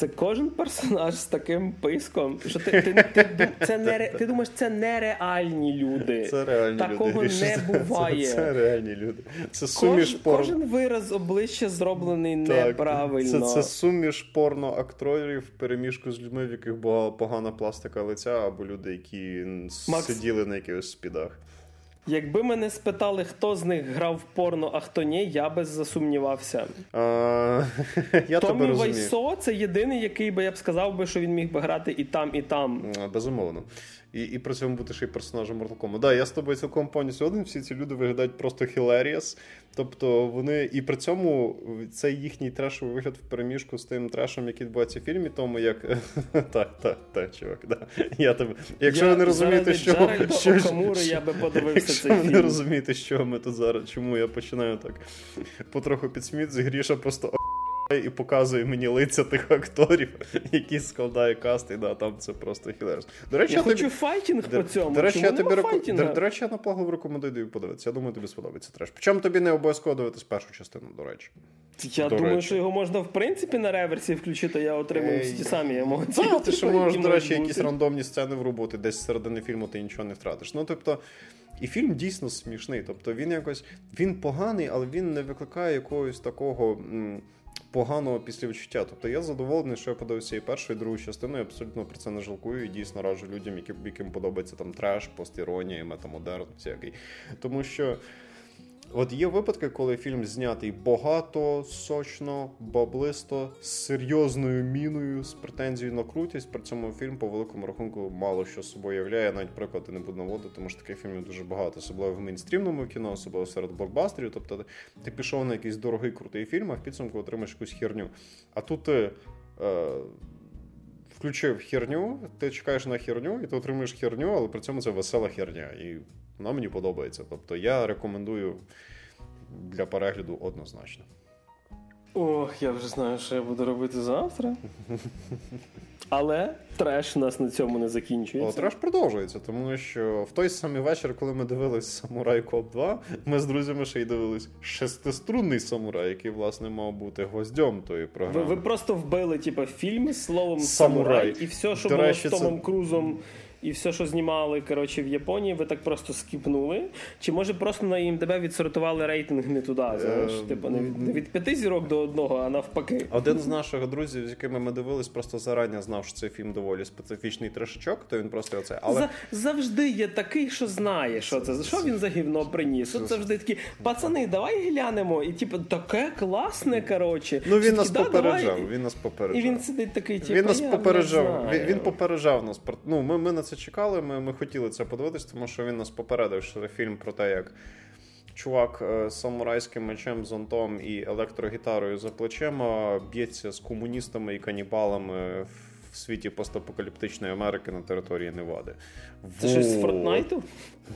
Це кожен персонаж з таким писком. Що ти ти, ти, [LAUGHS] це не, ти думаєш, це нереальні люди. Це реальні Такого люди. не буває. [LAUGHS] Це, це реальні люди. Це суміш Кож, порно... Кожен вираз обличчя зроблений так, неправильно. Це це суміш порно акторів в переміжку з людьми, в яких була погана пластика лиця, або люди, які Макс... сиділи на якихось спідах. Якби мене спитали, хто з них грав в порно, а хто ні, я би засумнівався. [LAUGHS] Я Томі Вайсо це єдиний, який би я б сказав би, що він міг би грати і там, і там. Безумовно і і при цьому бути ще й персонажем Mortal Kombat. Да, я з тобою цілком повністю один. Всі ці люди виглядають просто hilarious. Тобто вони і при цьому цей їхній трешовий вигляд в переміжку з тим трешем, який відбувається в фільмі, тому як так, так, так, чувак, да. Я тебе. Якщо я ви не розумієте, що що, я би подивився цей фільм. не розумієте, що ми тут зараз, чому я починаю так потроху підсміт, Гріша просто і показує мені лиця тих акторів, які складає каст, і да, там це просто хілерс. До речі, я, я хочу тобі... файтінг до, по цьому. До речі, Чому я тобі рек... до, до речі, я наплагав рекомендую подивитися. Я думаю, тобі сподобається треш. Причому тобі не обов'язково дивитись першу частину, до речі. Я до думаю, речі. що його можна в принципі на реверсі включити, я отримую всі ті самі емоції. Так, ти що [LAUGHS] можеш, до речі, якісь рандомні сцени в роботи, десь середини фільму ти нічого не втратиш. Ну, тобто. І фільм дійсно смішний. Тобто він якось він поганий, але він не викликає якогось такого. М- поганого післявідчуття. Тобто я задоволений, що я подивився і першу, і другу частину, і абсолютно про це не жалкую. І дійсно раджу людям, яким подобається там треш, постіронія, метамодерн, всякий. Тому що. От є випадки, коли фільм знятий багато, сочно, баблисто, з серйозною міною, з претензією на крутість. При цьому фільм по великому рахунку мало що собою являє. Я Навіть приклади не буду наводити, тому що таких фільмів дуже багато, особливо в мейнстрімному кіно, особливо серед блокбастерів. Тобто ти пішов на якийсь дорогий крутий фільм, а в підсумку отримаєш якусь херню. А тут ти. Е, Включив херню, ти чекаєш на херню, і ти отримуєш херню, але при цьому це весела херня. І вона мені подобається. Тобто я рекомендую для перегляду однозначно. Ох, я вже знаю, що я буду робити завтра. Але треш у нас на цьому не закінчується. О, треш продовжується, тому що в той самий вечір, коли ми дивились Самурай Коп 2, ми з друзями ще й дивились шестиструнний самурай, який, власне, мав бути гвоздьом тої програми. Ви, ви просто вбили, типу, фільм словом самурай, самурай і все, що До було речі, з Томом це... Крузом і все, що знімали коротше, в Японії, ви так просто скіпнули? Чи може просто на ІМДБ відсортували рейтинг не туди? Знаєш? Е, типу не від, не від п'яти зірок до одного, а навпаки. Один з наших друзів, з якими ми дивились, просто зарані знав, що цей фільм доволі специфічний трешачок, то він просто оце. Але завжди є такий, що знає, що це. Що він за гівно приніс? От завжди такі пацани, давай глянемо. І типу, таке класне. коротше. Ну він нас попереджав. Він нас попереджав. І він сидить такий, типу, він нас попереджав. Він, він попереджав нас. Ну, ми, ми на це чекали. Ми ми хотіли це подивитися, тому що він нас попередив, що це фільм про те, як чувак е, з самурайським мечем, зонтом і електрогітарою за плечима б'ється з комуністами і канібалами в світі постапокаліптичної Америки на території Невади. Це Во... щось з Фортнайту?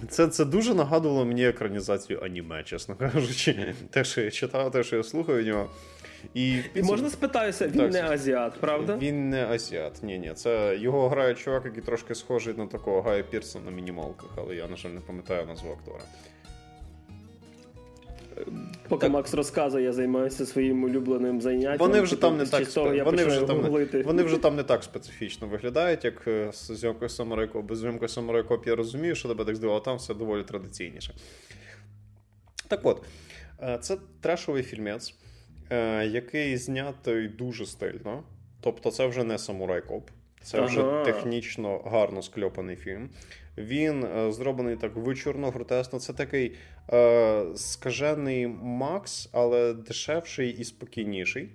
Це це дуже нагадувало мені екранізацію аніме, чесно кажучи. [LAUGHS] Те, що я читав, те, що я слухаю в нього. І, і можна спитаюся, він так, не азіат, правда? Він не азіат. Ні, ні. Це його грає чувак, який трошки схожий на такого Гая Пірса на мінімалках, але я, на жаль, не пам'ятаю назву актора. Поки так. Макс розказує, я займаюся своїм улюбленим заняттям. Вони вже там не так спе... вони вже там не... вони вже там не так специфічно виглядають, як е, з зйомкою Самарайко, без зйомкою Самарайко, я розумію, що тебе так здивувало, там все доволі традиційніше. Так от, е, це трешовий фільмець, який знятий дуже стильно. Тобто, це вже не самурай коп. Це ага. вже технічно гарно скльопаний фільм. Він е, зроблений так вичурно, гротесно. Це такий е, скажений Макс, але дешевший і спокійніший.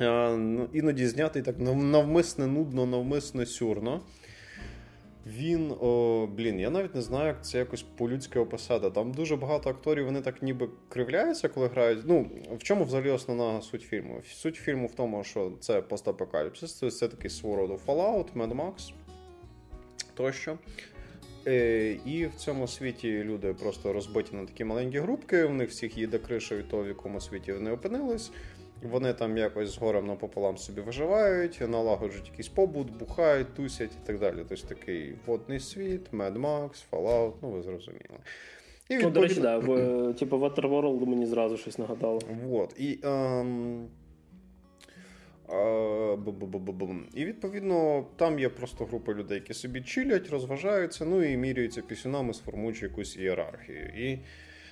Е, ну, іноді знятий так навмисне нудно, навмисне сюрно. Він, о, блін, я навіть не знаю, як це якось по-людськи описати. Там дуже багато акторів, вони так ніби кривляються, коли грають. Ну, в чому взагалі основна суть фільму? Суть фільму в тому, що це постапокаліпсис, це, це такий свого роду Fallout, Mad Max тощо. Е, І в цьому світі люди просто розбиті на такі маленькі групки, в них всіх їде криша від того, в якому світі вони опинились. Вони там якось з горем напополам собі виживають, налагоджують якийсь побут, бухають, тусять і так далі. Тобто такий водний світ, Mad Max, Fallout, ну ви зрозуміли. І відповідно... Ну, до речі, да, в, [CLEARS THROAT] типу Waterworld мені зразу щось нагадало. Вот. І ем... І відповідно там є просто група людей, які собі чилять, розважаються, ну і міряються пісюнами, сформуючи якусь ієрархію. І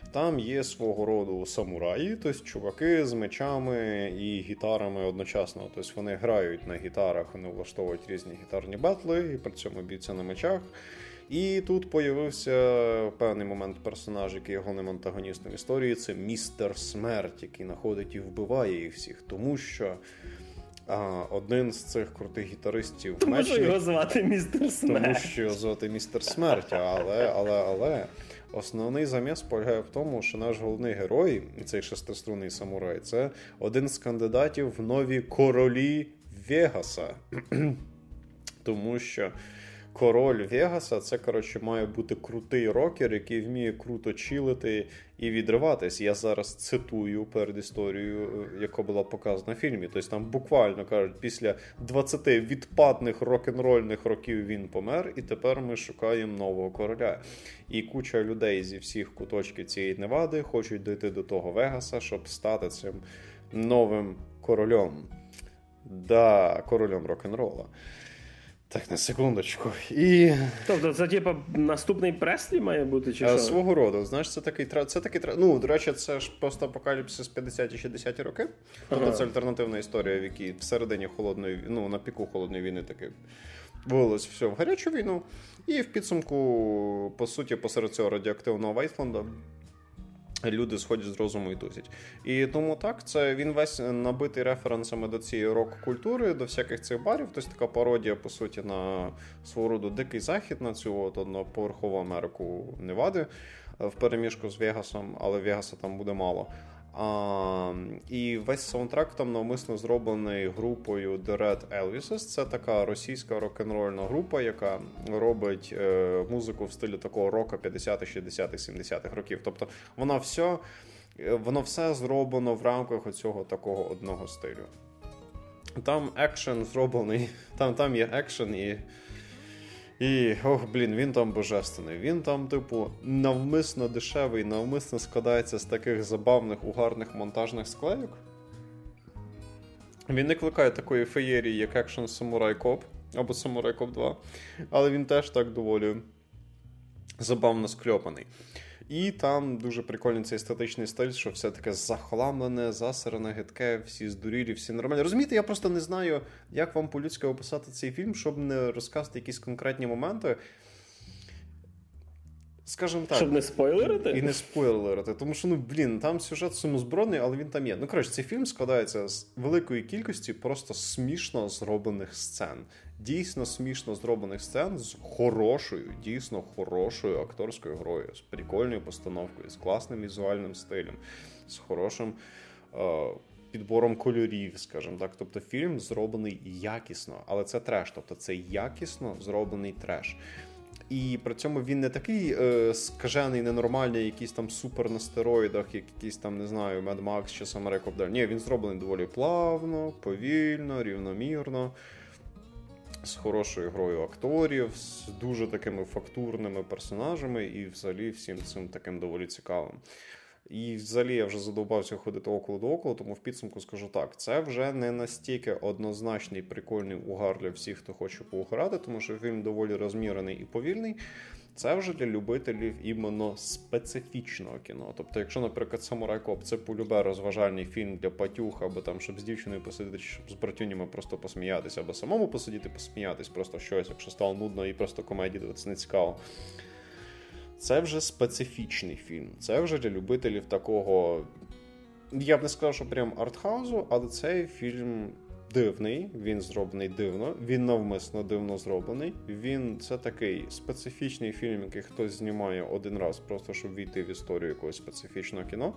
там є свого роду самураї, тобто чуваки з мечами і гітарами одночасно. Тобто вони грають на гітарах, вони влаштовують різні гітарні батли і при цьому б'ються на мечах. І тут появився в певний момент персонаж, який є головним антагоністом історії. Це містер Смерть, який знаходить і вбиває їх всіх, тому що. А, Один з цих крутих гітаристів Тому що його звати містер Смерть. Тому що його звати містер Смерть, але, але, але Основний заміс полягає в тому, що наш головний герой, цей шестиструнний самурай, це один з кандидатів в нові королі Вегаса. [CLEARS THROAT] Тому що король Вегаса це, коротше, має бути крутий рокер, який вміє круто чилити і відриватись. Я зараз цитую перед історією, е, яка була показана в фільмі. Тобто там буквально кажуть, після 20 відпадних рок-н-рольних років він помер, і тепер ми шукаємо нового короля. І куча людей зі всіх куточків цієї невади хочуть дойти до того Вегаса, щоб стати цим новим королем. Да, королем рок-н-рола. Так, на секундочку. І... Тобто, це типу наступний преслі має бути? чи що? Свого роду. Знаєш, це такий це такий Ну, до речі, це ж постапокаліпсис 50-60 роки. Тобто ага. це альтернативна історія, в якій всередині холодної ну, на піку холодної війни таки вилилось все в гарячу війну. І в підсумку, по суті, посеред цього радіоактивного Вайтланда Люди сходять з розуму і тусять. І тому так, це він весь набитий референсами до цієї рок-культури, до всяких цих барів. Тобто така пародія, по суті, на свого роду дикий захід на цю от одноповерхову Америку Невади в переміжку з Вегасом, але Вегаса там буде мало. А, І весь саундтрек там навмисно зроблений групою The Red Elvises. Це така російська рок-н-рольна група, яка робить е, музику в стилі такого рока 50-х, 60-х, 70-х років. Тобто вона все, воно все зроблено в рамках цього такого одного стилю. Там екшен зроблений, [LAUGHS] там, там є екшен і. І ох, блін, він там божественний. Він там, типу, навмисно дешевий, навмисно складається з таких забавних угарних монтажних склейок. Він не кликає такої феєрії, як Action Samurai Cop або Samurai Cop 2, але він теж так доволі забавно скльопаний. І там дуже прикольний цей естетичний стиль, що все таке захламлене, засерене, гидке, всі здурілі, всі нормальні. Розумієте, я просто не знаю, як вам по-людськи описати цей фільм, щоб не розказати якісь конкретні моменти. Скажімо так. Щоб не спойлерити? І не спойлерити. Тому що, ну, блін, там сюжет сумозбродний, але він там є. Ну, коротше, цей фільм складається з великої кількості просто смішно зроблених сцен дійсно смішно зроблених сцен з хорошою, дійсно хорошою акторською грою, з прикольною постановкою, з класним візуальним стилем, з хорошим. Е- Підбором кольорів, скажімо так. Тобто фільм зроблений якісно, але це треш. Тобто це якісно зроблений треш. І при цьому він не такий е, скажений, ненормальний, якийсь там супер на стероїдах, як якийсь там, не знаю, Mad Max чи Samurai Cop. Ні, він зроблений доволі плавно, повільно, рівномірно з хорошою грою акторів, з дуже такими фактурними персонажами, і взагалі всім цим таким доволі цікавим. І взагалі я вже задовбався ходити около до около, тому в підсумку скажу так: це вже не настільки однозначний прикольний угар для всіх, хто хоче поуграти, тому що фільм доволі розмірений і повільний. Це вже для любителів іменно специфічного кіно. Тобто, якщо, наприклад, Самурай Коп це полюбе розважальний фільм для патюх, або там, щоб з дівчиною посидіти, щоб з братюнями просто посміятися, або самому посидіти, посміятись, просто щось, якщо стало нудно і просто комедії дивитися не цікаво. Це вже специфічний фільм. Це вже для любителів такого. Я б не сказав, що прям артхаузу, але цей фільм дивний, він зроблений дивно, він навмисно дивно зроблений. Він це такий специфічний фільм, який хтось знімає один раз, просто щоб війти в історію якогось специфічного кіно.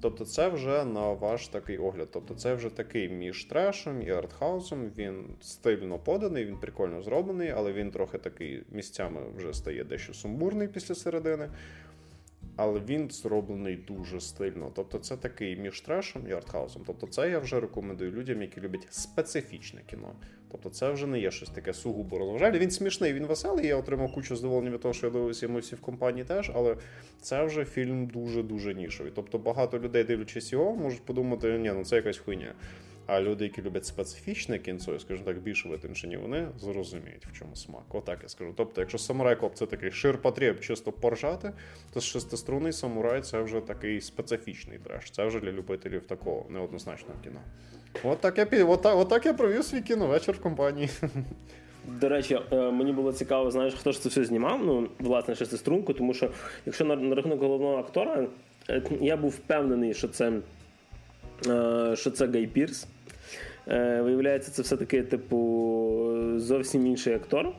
Тобто, це вже на ваш такий огляд. Тобто, це вже такий між трешем і артхаусом. Він стильно поданий, він прикольно зроблений, але він трохи такий місцями вже стає дещо сумбурний після середини але він зроблений дуже стильно. Тобто, це такий між трешем і артхаусом. Тобто, це я вже рекомендую людям, які люблять специфічне кіно.Тобто, це вже не є щось таке сугубо розважальне. Він смішний, він веселий. Я отримав кучу задоволення від того, що я дивився ми всі в компанії теж, але це вже фільм дуже дуже нішовий. Тобто, багато людей, дивлячись його, можуть подумати, ні, ну це якась хуйня. А люди, які люблять специфічне кінцо, скажімо так, більш витончені, вони зрозуміють, в чому смак. Отак я скажу. Тобто, якщо самурай коп це такий ширпотреб, чисто поржати, то шестиструнний самурай це вже такий специфічний треш. Це вже для любителів такого неоднозначного кіно. От так я от так, от я провів свій кіновечір в компанії. [LAUGHS] До речі, е, мені було цікаво, знаєш, хто ж це все знімав, ну, власне, шестиструнку, тому що якщо на, на рахунок головного актора, е, я був впевнений, що це е, що це Гай Пірс. Е, виявляється, це все-таки, типу, зовсім інший актор.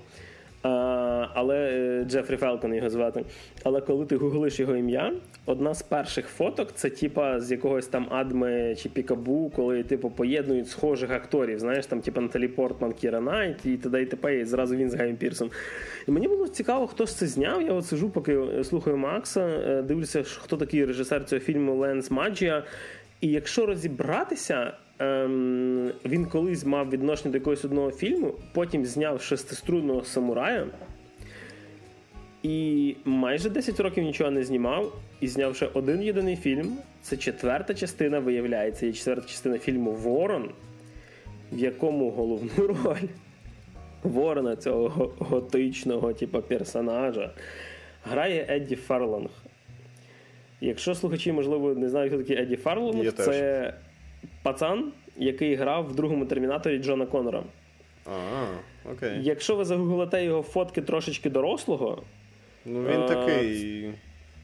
Але е, Джефрі Фалкон його звати. Але коли ти гуглиш його ім'я, одна з перших фоток це типа з якогось там Адми чи Пікабу, коли типу поєднують схожих акторів. Знаєш, там типа Наталі Портман, Кіра Найтлі і т.д. і т.п. І зразу він з Гаєм Пірсом. І мені було цікаво, хто ж це зняв. Я от сижу, поки слухаю Макса, е, дивлюся, хто такий режисер цього фільму Ленс Маджія. І якщо розібратися, ем, він колись мав відношення до якогось одного фільму, потім зняв шестиструнного самурая. І майже 10 років нічого не знімав. І зняв ще один єдиний фільм. Це четверта частина, виявляється, є четверта частина фільму Ворон, в якому головну [LAUGHS] роль Ворона, цього готичного типу, персонажа, грає Едді Фарланг. Якщо слухачі, можливо, не знають, хто такий Еді Фарлонг, це. Пацан, який грав в другому термінаторі Джона Коннора. А, окей. Якщо ви загуглите його фотки трошечки дорослого, ну він а, такий.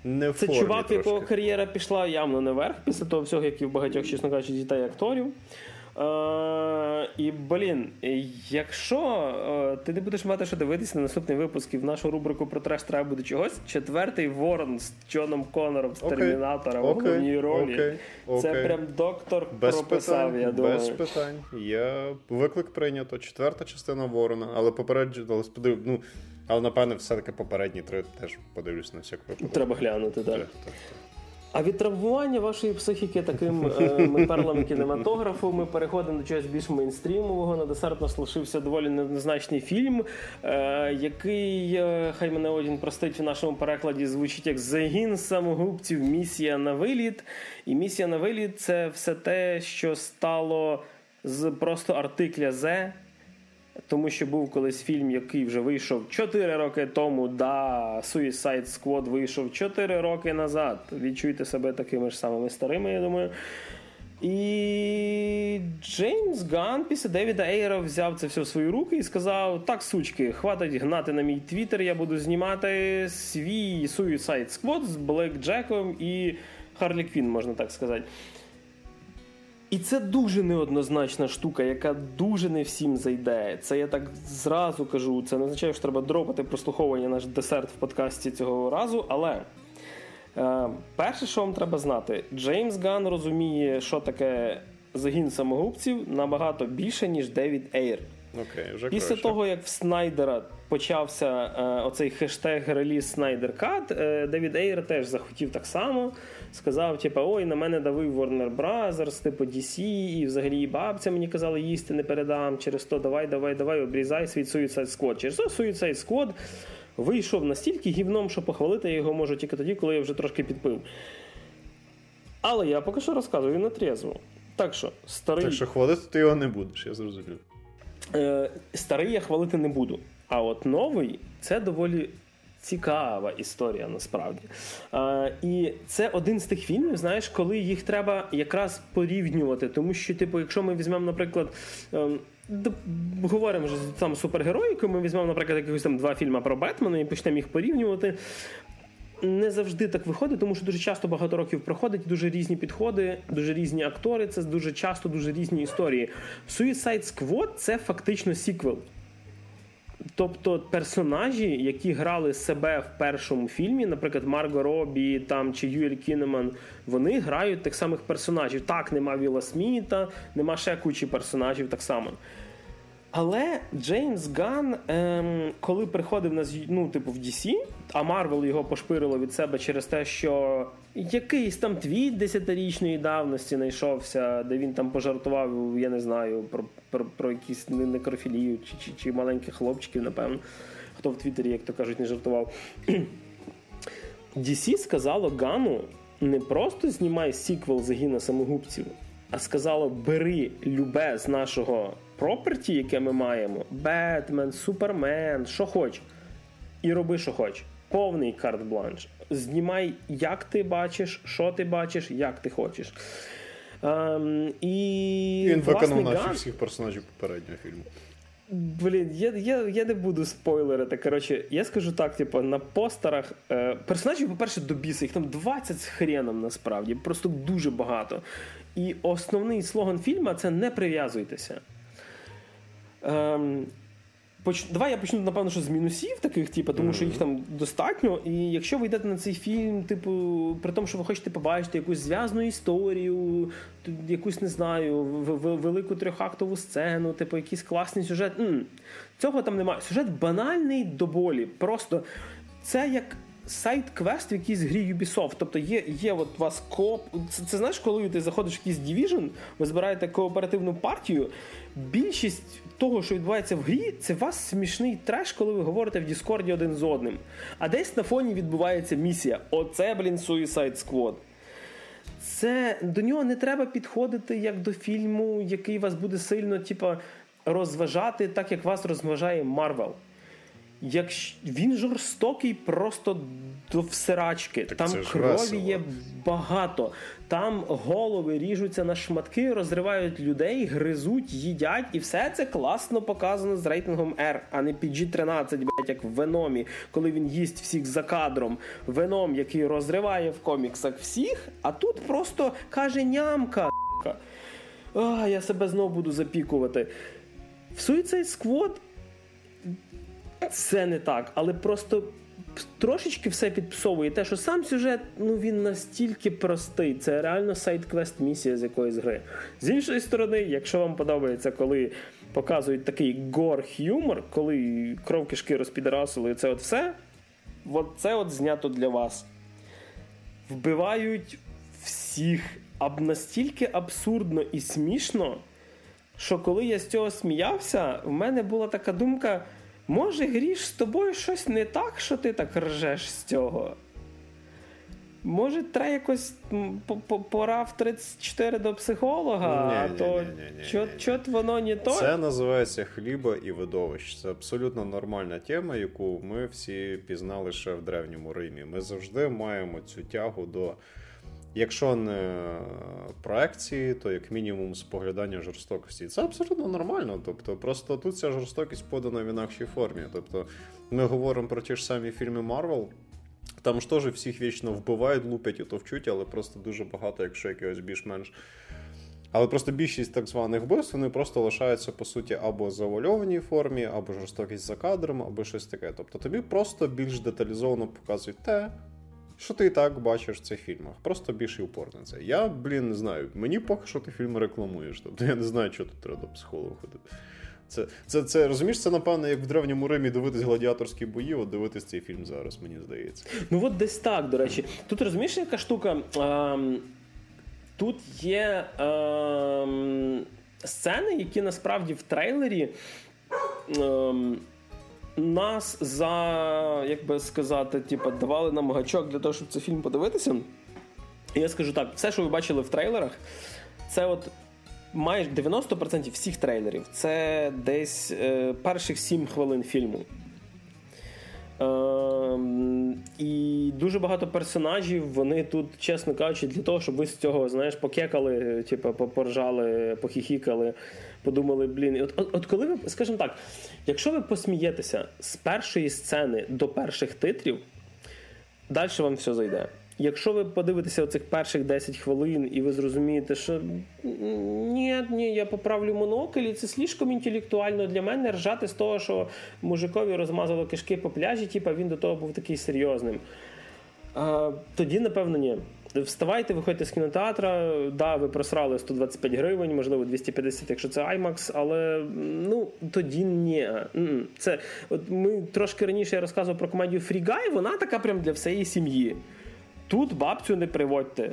Не в Це формі чувак, трошки. якого кар'єра пішла явно наверх після того всього, як і в багатьох, чесно кажучи, дітей акторів. Е, І блін, якщо е, ти не будеш мати що дивитися на наступний випуск і в нашу рубрику про треш треба буде чогось, четвертий ворон з Джоном Конором з. Термінатора в головній ролі. Це прям доктор без прописав. Питань, я думаю. Без питань. Я виклик прийнято. Четверта частина ворона, але попереджу, але сподив... ну, але напевне, все-таки попередні три теж подивлюсь на всяк випадок. Треба глянути, так. так, так. А від травмування вашої психіки таким е, метерлом кінематографу ми переходимо до чогось більш мейнстрімового. На десерт нас доволі незначний фільм, е, який, е, хай мене один простить в нашому перекладі, звучить як Загін самогубців, місія на виліт. І місія на виліт це все те, що стало з просто артикля «Зе», тому що був колись фільм, який вже вийшов 4 роки тому. Да, Suicide Squad вийшов 4 роки назад. Відчуйте себе такими ж самими старими, я думаю. І Джеймс Ган після Девіда Ейра взяв це все в свої руки і сказав: так, сучки, хватить гнати на мій твіттер, я буду знімати свій Suicide Squad з Блек Джеком і Харлі Квін, можна так сказати. І це дуже неоднозначна штука, яка дуже не всім зайде. Це я так зразу кажу. Це не означає, що треба дропати прослуховування наш десерт в подкасті цього разу. Але е, перше, що вам треба знати, Джеймс Ган розуміє, що таке загін самогубців набагато більше, ніж Девід Ейр. Okay, вже Після краще. того, як в Снайдера почався е, оцей хештег реліз Снайдер Кат, е, Девід Ейр теж захотів так само. Сказав, типу, ой, на мене давив Warner Brothers, типу DC, і взагалі бабця мені казали, їсти не передам. Через то давай, давай, давай, обрізай свій Suicide Squad. Через то Suicide Squad вийшов настільки гівном, що похвалити я його можу тільки тоді, коли я вже трошки підпив. Але я поки що розказую на трезво. Так що, старий. Так що хвалити ти його не будеш, я зрозумів. Е, Старий я хвалити не буду. А от новий це доволі цікава історія насправді. Е, і це один з тих фільмів, знаєш, коли їх треба якраз порівнювати. Тому що, типу, якщо ми візьмемо, наприклад. Е, Говоримо вже там супергероїку, ми візьмемо, наприклад, якихось там два фільми про Бетмена і почнемо їх порівнювати не завжди так виходить, тому що дуже часто багато років проходить, дуже різні підходи, дуже різні актори. Це дуже часто дуже різні історії. Suicide Squad – це фактично сіквел. Тобто персонажі, які грали себе в першому фільмі, наприклад, Марго Робі там чи Юель Кінеман, вони грають тих самих персонажів. Так, нема Віла Сміта, нема ще кучі персонажів так само. Але Джеймс Ган, ем, коли приходив на ну, типу, в DC, а Марвел його пошпирило від себе через те, що якийсь там твіт десятирічної давності знайшовся, де він там пожартував, я не знаю, про про, про якісь некрофілію чи, чи, чи маленьких хлопчиків, напевно, хто в Твіттері, як то кажуть, не жартував. DC сказало Гану не просто знімай сіквел загіна самогубців, а сказало: бери любе з нашого проперті, яке ми маємо: Бетмен, Супермен, що хоч, і роби, що хоч. Повний карт-бланш. Знімай, як ти бачиш, що ти бачиш, як ти хочеш. Um, і Він виконав наші всіх персонажів попереднього фільму. Блін, я я, я не буду спойлерити. Коротше, я скажу так: типу, на постерах е, персонажів, по-перше, до біса, їх там 20 з хреном насправді, просто дуже багато. І основний слоган фільму це не прив'язуйтеся. Ем, поч... Давай я почну, напевно, що з мінусів таких, типу, тому mm-hmm. що їх там достатньо. І якщо ви йдете на цей фільм, типу, при тому, що ви хочете побачити якусь зв'язну історію, якусь не знаю, велику трьохактову сцену, типу, якийсь класний сюжет. М-м. Цього там немає. Сюжет банальний до болі. Просто це як сайт-квест в якійсь грі Ubisoft. Тобто є є от у вас кооп. Це, це знаєш, коли ти заходиш в якийсь Division, ви збираєте кооперативну партію. Більшість того, що відбувається в грі, це у вас смішний треш, коли ви говорите в Діскорді один з одним. А десь на фоні відбувається місія. Оце, блін, Suicide Squad. Це до нього не треба підходити як до фільму, який вас буде сильно, типа, розважати, так як вас розважає Марвел. Якщо він жорстокий просто до всерачки, так там крові весело. є багато. Там голови ріжуться на шматки, розривають людей, гризуть, їдять, і все це класно показано з рейтингом R, а не PG-13, блять, як в Веномі, коли він їсть всіх за кадром. Веном, який розриває в коміксах всіх, а тут просто каже нямка. А, я себе знову буду запікувати. В Suicide Squad це не так, але просто трошечки все підпсовує те, що сам сюжет ну він настільки простий. Це реально сайт-квест місія з якоїсь гри. З іншої сторони, якщо вам подобається, коли показують такий гор-х'юмор, коли кров кишки розпідерасили, це от все, от це от знято для вас. Вбивають всіх аб настільки абсурдно і смішно, що коли я з цього сміявся, в мене була така думка. Може, гріш з тобою щось не так, що ти так ржеш з цього? Може, треба якось пора в 34 до психолога, ні, а ні, то чот воно не то. Це називається хліба і видовищ. Це абсолютно нормальна тема, яку ми всі пізнали ще в Древньому Римі. Ми завжди маємо цю тягу до Якщо не проекції, то як мінімум споглядання жорстокості. Це абсолютно нормально. Тобто, просто тут ця жорстокість подана в інакшій формі. Тобто, ми говоримо про ті ж самі фільми Марвел. Там ж теж всіх вічно вбивають, лупять і товчуть, але просто дуже багато, якщо якогось більш-менш. Але просто більшість так званих вбивств вони просто лишаються, по суті, або в завуальованій формі, або жорстокість за кадром, або щось таке. Тобто тобі просто більш деталізовано показують те, що ти і так бачиш в цих фільмах. Просто більший упор на це. Я, блін, не знаю. Мені поки що ти фільми рекламуєш. Тобто я не знаю, що тут треба до психолога ходити. Це, це, це розумієш, це, напевно, як в древньому Римі дивитись гладіаторські бої, от дивитись цей фільм зараз, мені здається. Ну от десь так, до речі. Тут розумієш, яка штука? Ем, тут є ем, сцени, які насправді в трейлері. Ем, нас за, як би сказати, типу, давали нам гачок для того, щоб цей фільм подивитися. я скажу так: все, що ви бачили в трейлерах, це от майже 90% всіх трейлерів це десь е, перших 7 хвилин фільму. Е, і дуже багато персонажів, вони тут, чесно кажучи, для того, щоб ви з цього знаєш, покекали, типу, поржали, похіхікали, подумали, блін. От, от, от коли ви, скажімо так, якщо ви посмієтеся з першої сцени до перших титрів, далі вам все зайде. Якщо ви подивитеся оцих перших 10 хвилин, і ви зрозумієте, що ні, ні, я поправлю монокль, і це слишком інтелектуально для мене ржати з того, що мужикові розмазало кишки по пляжі, типа він до того був такий серйозним. А, Тоді, напевно, ні. Вставайте, виходьте з кінотеатра, да, ви просрали 125 гривень, можливо, 250, якщо це IMAX, але ну тоді ні. Це от ми трошки раніше я розказував про комедію Guy, вона така прям для всієї сім'ї. Тут бабцю не приводьте,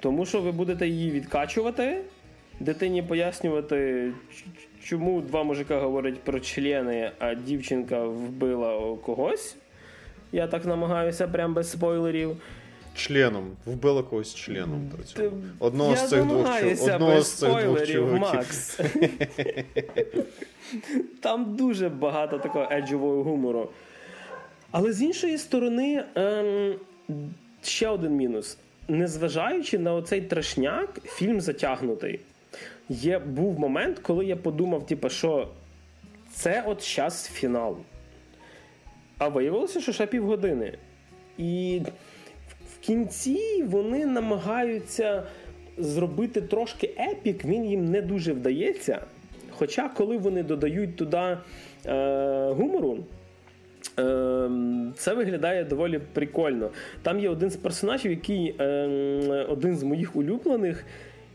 тому що ви будете її відкачувати, дитині пояснювати, чому два мужика говорять про члени, а дівчинка вбила когось. Я так намагаюся, прям без спойлерів. Членом. Вбила когось членом. Одного Я з цих двох Одного з цих двох чуваків. Макс. Там дуже багато такого еджового гумору. Але з іншої сторони. Ем, ще один мінус. Незважаючи на оцей трешняк, фільм затягнутий. Є, Був момент, коли я подумав, типу, що це от час фінал. А виявилося, що ще півгодини. І в кінці вони намагаються зробити трошки епік, він їм не дуже вдається. Хоча, коли вони додають туди е, гумору, це виглядає доволі прикольно. Там є один з персонажів, який ем, один з моїх улюблених.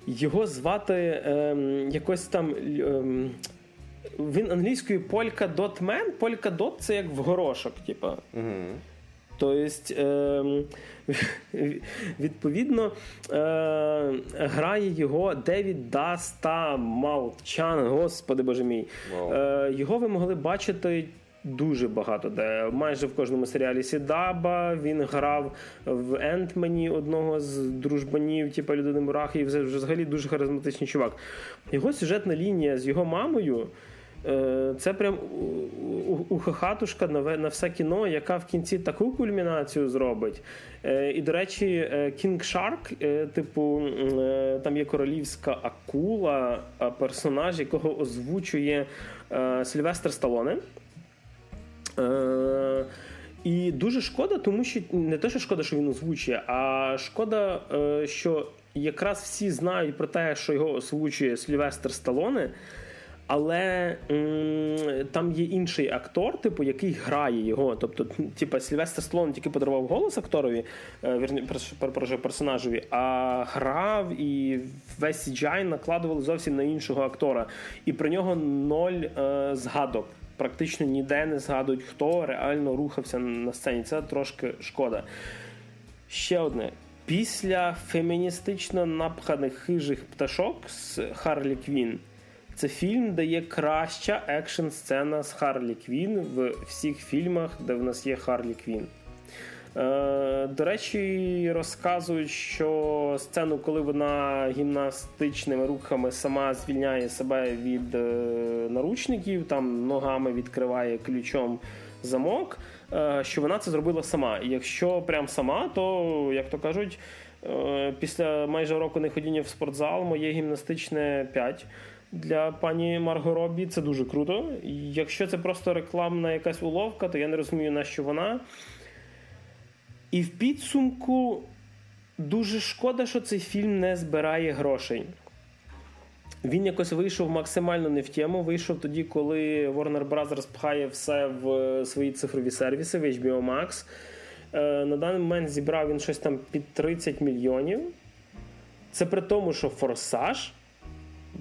Його звати ем, якось там. Він англійською Полька Дотмен. Полька Дот це як в горошок, типа. Угу. Тобто, [LAUGHS] відповідно, грає його Девід Даста Малчан, господи боже мій. Wow. Його ви могли бачити Дуже багато де майже в кожному серіалі Сідаба він грав в Ентмені одного з дружбанів, типу людини Мурахи, і взагалі дуже харизматичний чувак. Його сюжетна лінія з його мамою. Е, це прям ухахатушка на все кіно, яка в кінці таку кульмінацію зробить. Е, і, до речі, Кінг Шарк, е, типу, там є королівська акула, персонаж, якого озвучує Сильвестр Сталоне. Е, І дуже шкода, тому що не те, що шкода, що він озвучує, а шкода, е, що якраз всі знають про те, що його озвучує Сільвестр Сталоне. Але м- там є інший актор, типу, який грає його. Тобто, типу, Сільвестр Сталоне тільки подарував голос акторові, е, вірні, персонажеві, а грав і весь CGI накладували зовсім на іншого актора. І про нього ноль е, згадок практично ніде не згадують, хто реально рухався на сцені. Це трошки шкода. Ще одне. Після феміністично напханих хижих пташок з Харлі Квін. Це фільм, де є краща екшн сцена з Харлі Квін в всіх фільмах, де в нас є Харлі Квін. Е, до речі, розказують, що сцену, коли вона гімнастичними рухами сама звільняє себе від е, наручників, там ногами відкриває ключом замок, е, що вона це зробила сама. І якщо прям сама, то як то кажуть, після майже року неходіння в спортзал моє гімнастичне 5. Для пані Марго Робі це дуже круто. Якщо це просто рекламна якась уловка, то я не розумію, на що вона. І в підсумку дуже шкода, що цей фільм не збирає грошей. Він якось вийшов максимально не в тему. Вийшов тоді, коли Warner Bros. пхає все в свої цифрові сервіси в HBO Max. Е, на даний момент зібрав він щось там під 30 мільйонів. Це при тому, що Форсаж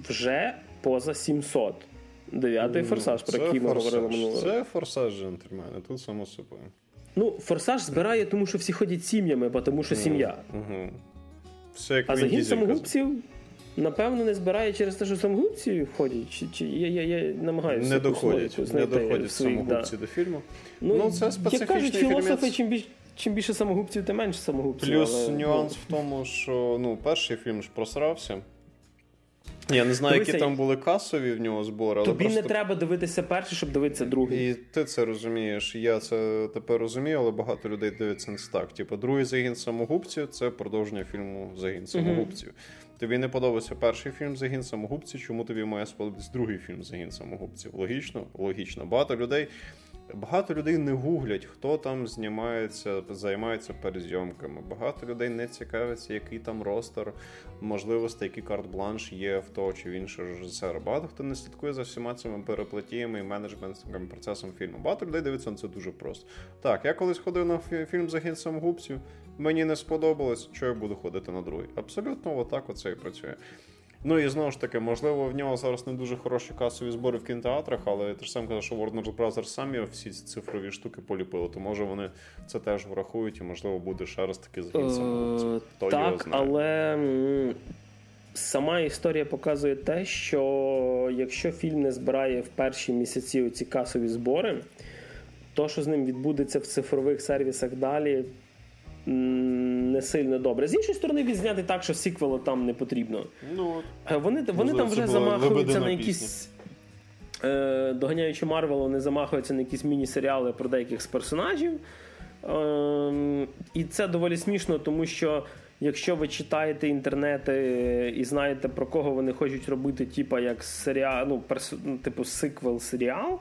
вже поза 700. Дев'ятий форсаж, про який ми говорили минулого. Це форсаж джентльмени, тут само собою. Ну, форсаж збирає, тому що всі ходять сім'ями, тому що сім'я. Угу. Все, як а загін самогубців, напевно, не збирає через те, що самогубці ходять. Чи, чи я я, я намагаюся не доходять не доходять самогубці да. до фільму. Ну, ну це специфічний Як кажуть фільмець. філософи, чим більш чим більше самогубців, тим менше самогубців. Плюс але... нюанс в тому, що ну, перший фільм ж просрався. Я не знаю, Дивися, які там були касові в нього збори. але Тобі просто... не треба дивитися перший, щоб дивитися другий. І ти це розумієш. Я це тепер розумію, але багато людей дивиться не так. Типу, другий загін самогубців це продовження фільму Загін самогубців. Mm-hmm. Тобі не подобався перший фільм Загін самогубців. Чому тобі має сподобатись другий фільм Загін самогубців? Логічно, логічно. Багато людей Багато людей не гуглять, хто там знімається, займається перезйомками. Багато людей не цікавиться, який там ростер можливостей, який карт-бланш є в того чи в іншого режисера. Багато хто не слідкує за всіма цими переплатіями і менеджментським процесом фільму. Багато людей дивиться на це дуже просто. Так, я колись ходив на фільм Загін самогубців, мені не сподобалось, що я буду ходити на другий. Абсолютно, отак оце і працює. Ну і знову ж таки, можливо, в нього зараз не дуже хороші касові збори в кінотеатрах, але ти ж сам казав, що Warner Bros. самі всі ці цифрові штуки поліпили, то може вони це теж врахують, і можливо буде ще раз таки загін е, Так, але сама історія показує те, що якщо фільм не збирає в перші місяці ці касові збори, то що з ним відбудеться в цифрових сервісах далі не сильно добре. З іншої сторони, відзняти так, що сіквелу там не потрібно. Ну, е, Вони вони там вже замахуються на якісь. Е, доганяючи Марвел, вони замахуються на якісь міні-серіали про деяких з персонажів. Е, і це доволі смішно, тому що якщо ви читаєте інтернети і знаєте, про кого вони хочуть робити, типу, як серіал, ну, перс, ну, типу сиквел-серіал,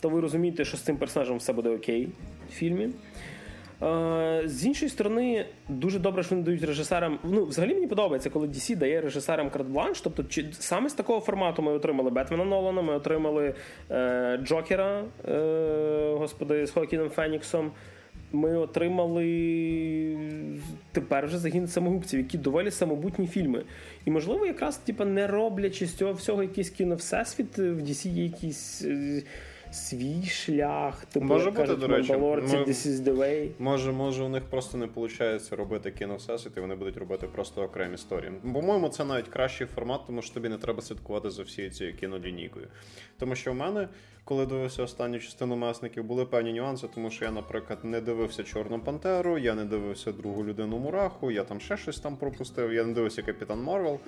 то ви розумієте, що з цим персонажем все буде окей в фільмі. Е, з іншої сторони, дуже добре, що вони дають режисерам. Ну, взагалі мені подобається, коли DC дає режисерам карт-бланш. Тобто, чи саме з такого формату ми отримали Бетмена Нолана, ми отримали е, Джокера, е, господи, з Хокіном Феніксом. Ми отримали тепер вже загін самогубців, які доволі самобутні фільми. І, можливо, якраз типу, не роблячи з цього всього якийсь кіно всесвіт, в DC є якісь. Свій шлях. Типу, може бути, до речі, ми, This is the way. Може, може, у них просто не виходить робити кіно і вони будуть робити просто окремі історії. По-моєму, це навіть кращий формат, тому що тобі не треба слідкувати за всією цією кінолінійкою. Тому що в мене коли дивився останню частину месників, були певні нюанси, тому що я, наприклад, не дивився Чорну Пантеру, я не дивився другу людину Мураху, я там ще щось там пропустив, я не дивився Капітан Марвел.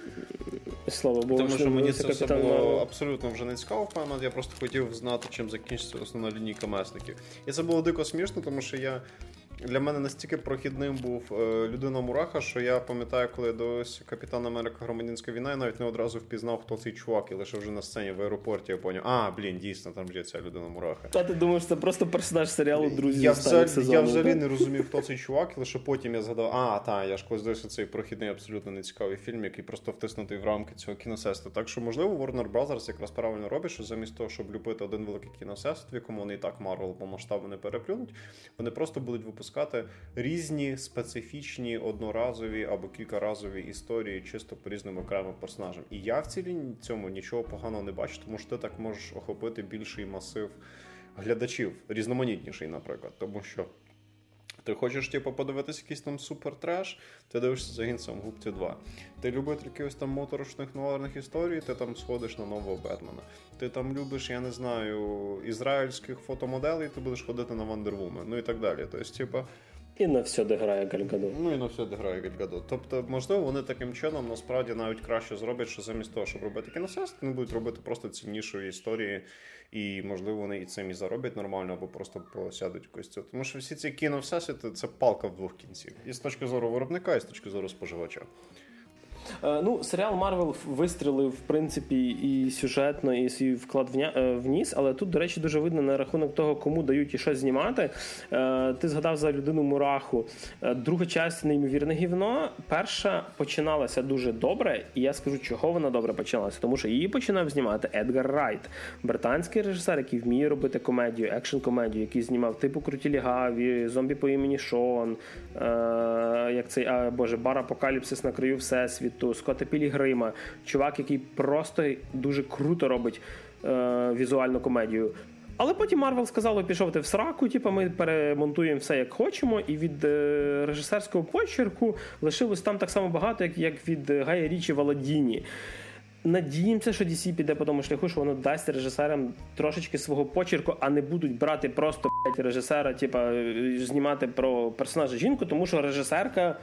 Слава Богу, тому що мені це все було Марвел. абсолютно вже не цікаво в момент. Я просто хотів знати, чим закінчиться основна лінійка месників. І це було дико смішно, тому що я для мене настільки прохідним був е, людина Мураха, що я пам'ятаю, коли я дивився Капітан Америка Громадянська війна, я навіть не одразу впізнав, хто цей чувак, і лише вже на сцені в аеропорті я поняв, а, блін, дійсно, там є ця людина Мураха. Та ти думаєш, це просто персонаж серіалу друзі. Я взагалі, сезону, я взагалі не розумів, хто цей чувак, і лише потім я згадав, а, та, я ж колись дивився цей прохідний, абсолютно нецікавий фільм, який просто втиснутий в рамки цього кіносесту. Так що, можливо, Warner Brothers якраз правильно робить, що замість того, щоб любити один великий кіносест, в якому вони і так Марвел по масштабу не переплюнуть, вони просто будуть випускати різні специфічні одноразові або кількаразові історії, чисто по різним окремим персонажам. І я в цілі цьому нічого поганого не бачу, тому що ти так можеш охопити більший масив глядачів, різноманітніший, наприклад, тому що. Ти хочеш типу, подивитися якийсь там супер треш, ти дивишся загін самогубців 2. Ти любитель якихось там моторошних нуарних історій, ти там сходиш на нового Бетмена. Ти там любиш, я не знаю, ізраїльських фотомоделей, ти будеш ходити на Вандервумен, ну і так далі. Тобто, типу, і на все де грає Гальгадо. Ну і на все де грає Гальгадо. Тобто, можливо, вони таким чином насправді навіть краще зроблять, що замість того, щоб робити кіносест, вони будуть робити просто ціннішої історії, і можливо вони і цим і зароблять нормально, або просто посядуть в костю. Тому що всі ці кіновсесвіти це палка в двох кінців. І з точки зору виробника, і з точки зору споживача. Е, ну, серіал Марвел вистрілив, в принципі, і сюжетно, і свій вклад е, вніс, але тут, до речі, дуже видно на рахунок того, кому дають і що знімати. Е, ти згадав за людину Мураху. Друга частина неймовірне гівно. Перша починалася дуже добре, і я скажу, чого вона добре починалася, тому що її починав знімати Едгар Райт, британський режисер, який вміє робити комедію, екшн комедію, який знімав типу Круті Лігаві, зомбі по імені Шон, як цей Боже, бар Апокаліпсис на краю Всесвіту світу, Скотта Пілігрима, чувак, який просто дуже круто робить е, візуальну комедію. Але потім Марвел сказали, пішов ти в сраку, типу, ми перемонтуємо все як хочемо, і від е, режисерського почерку лишилось там так само багато, як як від Гая Річі в Надіємося, що DC піде по тому шляху, що воно дасть режисерам трошечки свого почерку, а не будуть брати просто блядь, режисера, типа знімати про персонажа жінку, тому що режисерка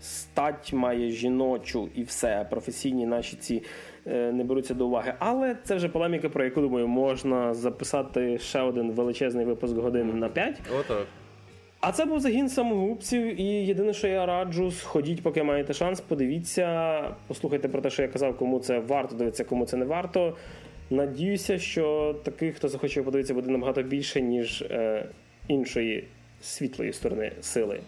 стать має жіночу і все. Професійні наші ці е, не беруться до уваги. Але це вже полеміка, про яку думаю, можна записати ще один величезний випуск годин на 5. Отак. А це був загін самогубців, і єдине, що я раджу, сходіть, поки маєте шанс, подивіться, послухайте про те, що я казав, кому це варто дивитися, кому це не варто. Надіюся, що таких, хто захоче подивитися, буде набагато більше, ніж е, іншої світлої сторони сили.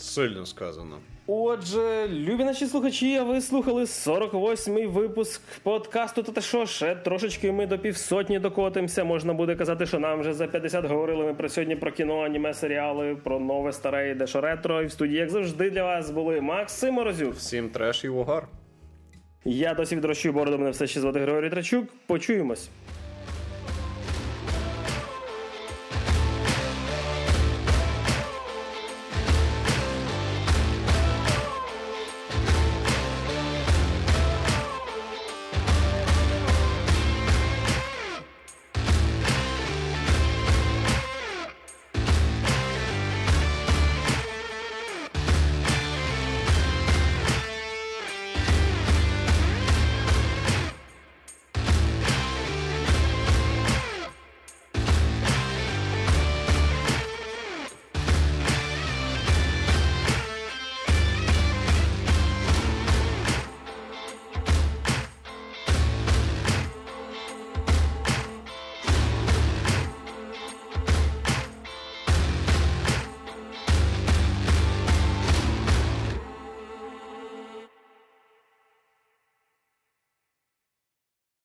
Сильно сказано. Отже, любі наші слухачі, а ви слухали 48-й випуск подкасту. Та що ще трошечки ми до півсотні докотимося. Можна буде казати, що нам вже за 50 говорили ми про сьогодні про кіно, аніме, серіали, про нове старе і дещо ретро. І в студії, як завжди, для вас були Максим Морозюк. Всім треш і угар. Я досі відрощую бороду, мене все ще звати Григорій Трачук. Почуємось.